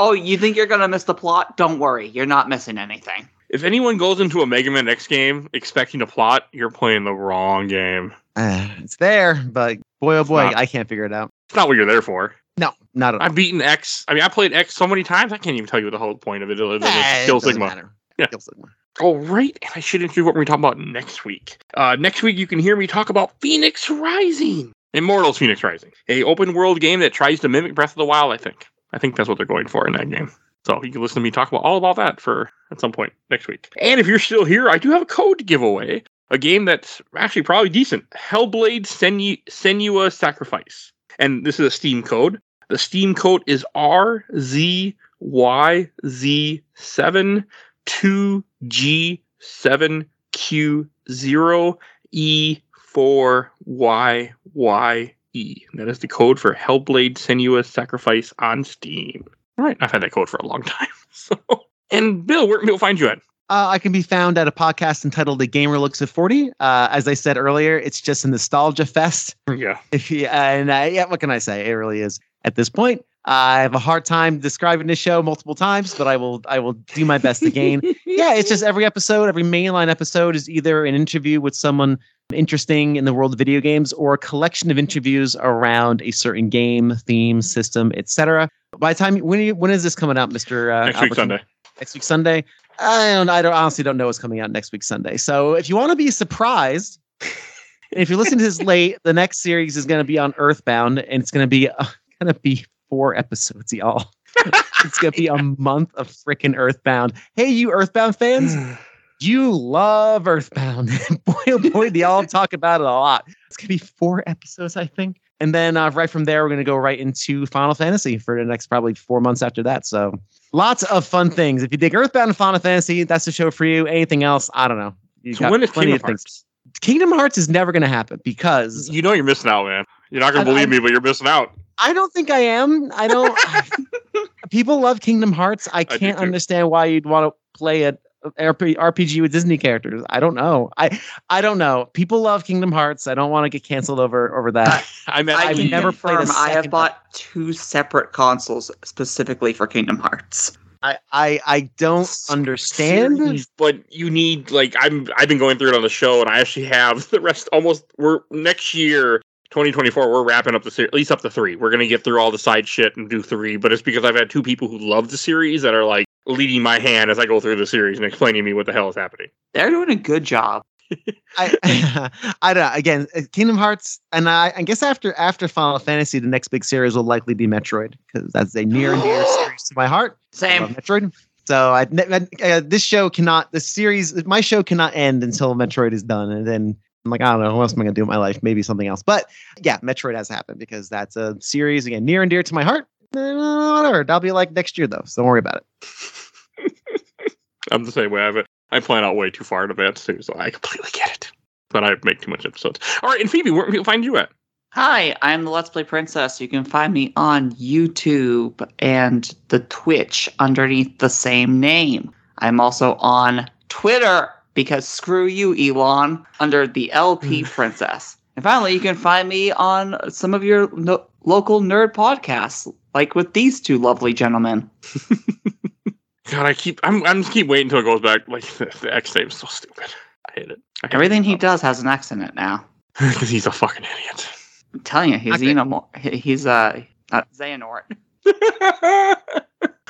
oh, you think you're gonna miss the plot? Don't worry, you're not missing anything. if anyone goes into a Mega Man X game expecting a plot, you're playing the wrong game. Uh, it's there, but boy, oh boy, not. I can't figure it out. It's not what you're there for. No, not at all. I've beaten X. I mean, I played X so many times. I can't even tell you the whole point of it. Than Nah, Kill Sigma. matter. Yeah. Kill Sigma. All right, and I should introduce what we're talking about next week. Uh, next week, you can hear me talk about Phoenix Rising, Immortals Phoenix Rising, a open world game that tries to mimic Breath of the Wild. I think. I think that's what they're going for in that game. So you can listen to me talk about all about that for at some point next week. And if you're still here, I do have a code to give away. A game that's actually probably decent. Hellblade Senu- Senua Sacrifice. And this is a Steam code. The Steam code is R Z Y Z seven two G seven Q zero E four Y Y E. That is the code for Hellblade Senua's Sacrifice on Steam. All right, I've had that code for a long time. So, and Bill, where can people find you at? Uh, I can be found at a podcast entitled "The Gamer Looks at 40." Uh, as I said earlier, it's just a nostalgia fest. Yeah. If you, and uh, yeah, what can I say? It really is. At this point, I have a hard time describing this show multiple times, but I will. I will do my best again. yeah, it's just every episode, every mainline episode is either an interview with someone interesting in the world of video games or a collection of interviews around a certain game, theme, system, etc. By the time when are you, when is this coming out, Mister? Uh, next week Albertin? Sunday. Next week Sunday. I don't. I don't honestly don't know what's coming out next week Sunday. So if you want to be surprised, if you're listening to this late, the next series is going to be on Earthbound, and it's going to be uh, going to be four episodes, y'all. it's going to be a month of freaking Earthbound. Hey, you Earthbound fans, you love Earthbound. boy, oh boy, do y'all talk about it a lot. It's gonna be four episodes, I think. And then uh, right from there, we're gonna go right into Final Fantasy for the next probably four months after that. So lots of fun things. If you dig Earthbound and Final Fantasy, that's the show for you. Anything else, I don't know. You So got when is plenty Kingdom of things. Kingdom Hearts is never gonna happen because You know you're missing out, man. You're not gonna I- believe I- me, but you're missing out. I don't think I am. I don't. people love Kingdom Hearts. I can't too. understand why you'd want to play a RP, RPG with Disney characters. I don't know. I I don't know. People love Kingdom Hearts. I don't want to get canceled over over that. I mean, I I've can never played a confirm I have second- bought two separate consoles specifically for Kingdom Hearts. I I, I don't understand. but you need like I'm I've been going through it on the show, and I actually have the rest almost. We're next year, 2024. We're wrapping up the series, at least up to three. We're gonna get through all the side shit and do three. But it's because I've had two people who love the series that are like leading my hand as I go through the series and explaining to me what the hell is happening. They're doing a good job. I, I don't know. Again, uh, Kingdom Hearts, and I, I guess after after Final Fantasy, the next big series will likely be Metroid because that's a near and dear series to my heart. Same. Metroid. So I, uh, this show cannot, the series, my show cannot end until Metroid is done, and then I'm like, I don't know, what else am I gonna do with my life? Maybe something else. But yeah, Metroid has happened because that's a series again near and dear to my heart. Eh, Whatever, that'll be like next year though, so don't worry about it. I'm the same way. I have it. I plan out way too far in advance too, so I completely get it. But I make too much episodes. All right, and Phoebe, where can people find you at? Hi, I'm the Let's Play Princess. You can find me on YouTube and the Twitch underneath the same name. I'm also on Twitter because screw you, Elon, under the LP Princess. And finally, you can find me on some of your no- local nerd podcasts, like with these two lovely gentlemen. God, I keep I'm I'm just keep waiting until it goes back. Like the, the X name is so stupid. I hate it. I Everything he does has an X in it now. because he's a fucking idiot. I'm telling you, he's he- He's uh, not Xehanort.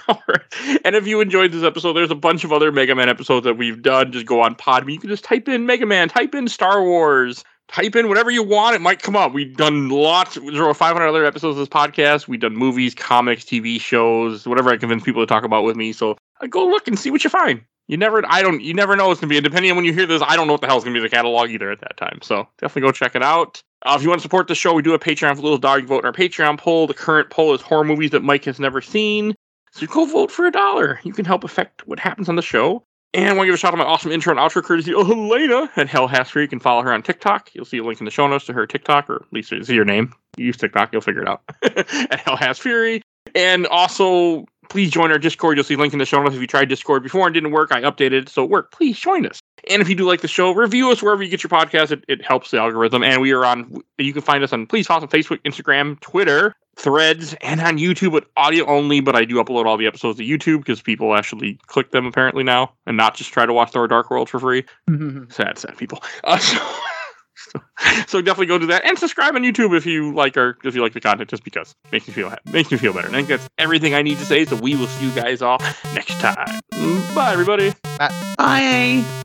Right. And if you enjoyed this episode, there's a bunch of other Mega Man episodes that we've done. Just go on Podbean. You can just type in Mega Man, type in Star Wars, type in whatever you want. It might come up. We've done lots. There are 500 other episodes of this podcast. We've done movies, comics, TV shows, whatever I convince people to talk about with me. So uh, go look and see what you find. You never, I don't, you never know what's gonna be. And depending on when you hear this, I don't know what the hell's gonna be the catalog either at that time. So definitely go check it out. Uh, if you want to support the show, we do a Patreon for Little Dog. You vote in our Patreon poll. The current poll is horror movies that Mike has never seen. So go vote for a dollar. You can help affect what happens on the show. And I want to give a shout out to my awesome intro and outro courtesy of Helena at Hell Hasker. You can follow her on TikTok. You'll see a link in the show notes to her TikTok, or at least it's your name. You use TikTok, you'll figure it out. at Hell Has Fury. And also, please join our Discord. You'll see a link in the show notes. If you tried Discord before and didn't work, I updated it so it worked. Please join us. And if you do like the show, review us wherever you get your podcast. It, it helps the algorithm. And we are on, you can find us on Please follow us on Facebook, Instagram, Twitter, Threads, and on YouTube with audio only. But I do upload all the episodes to YouTube because people actually click them apparently now and not just try to watch Thor Dark World for free. Sad, sad people. Uh, so, so, so definitely go do that and subscribe on YouTube if you like our if you like the content. Just because makes me feel makes me feel better. And I think that's everything I need to say. So we will see you guys all next time. Bye, everybody. Bye.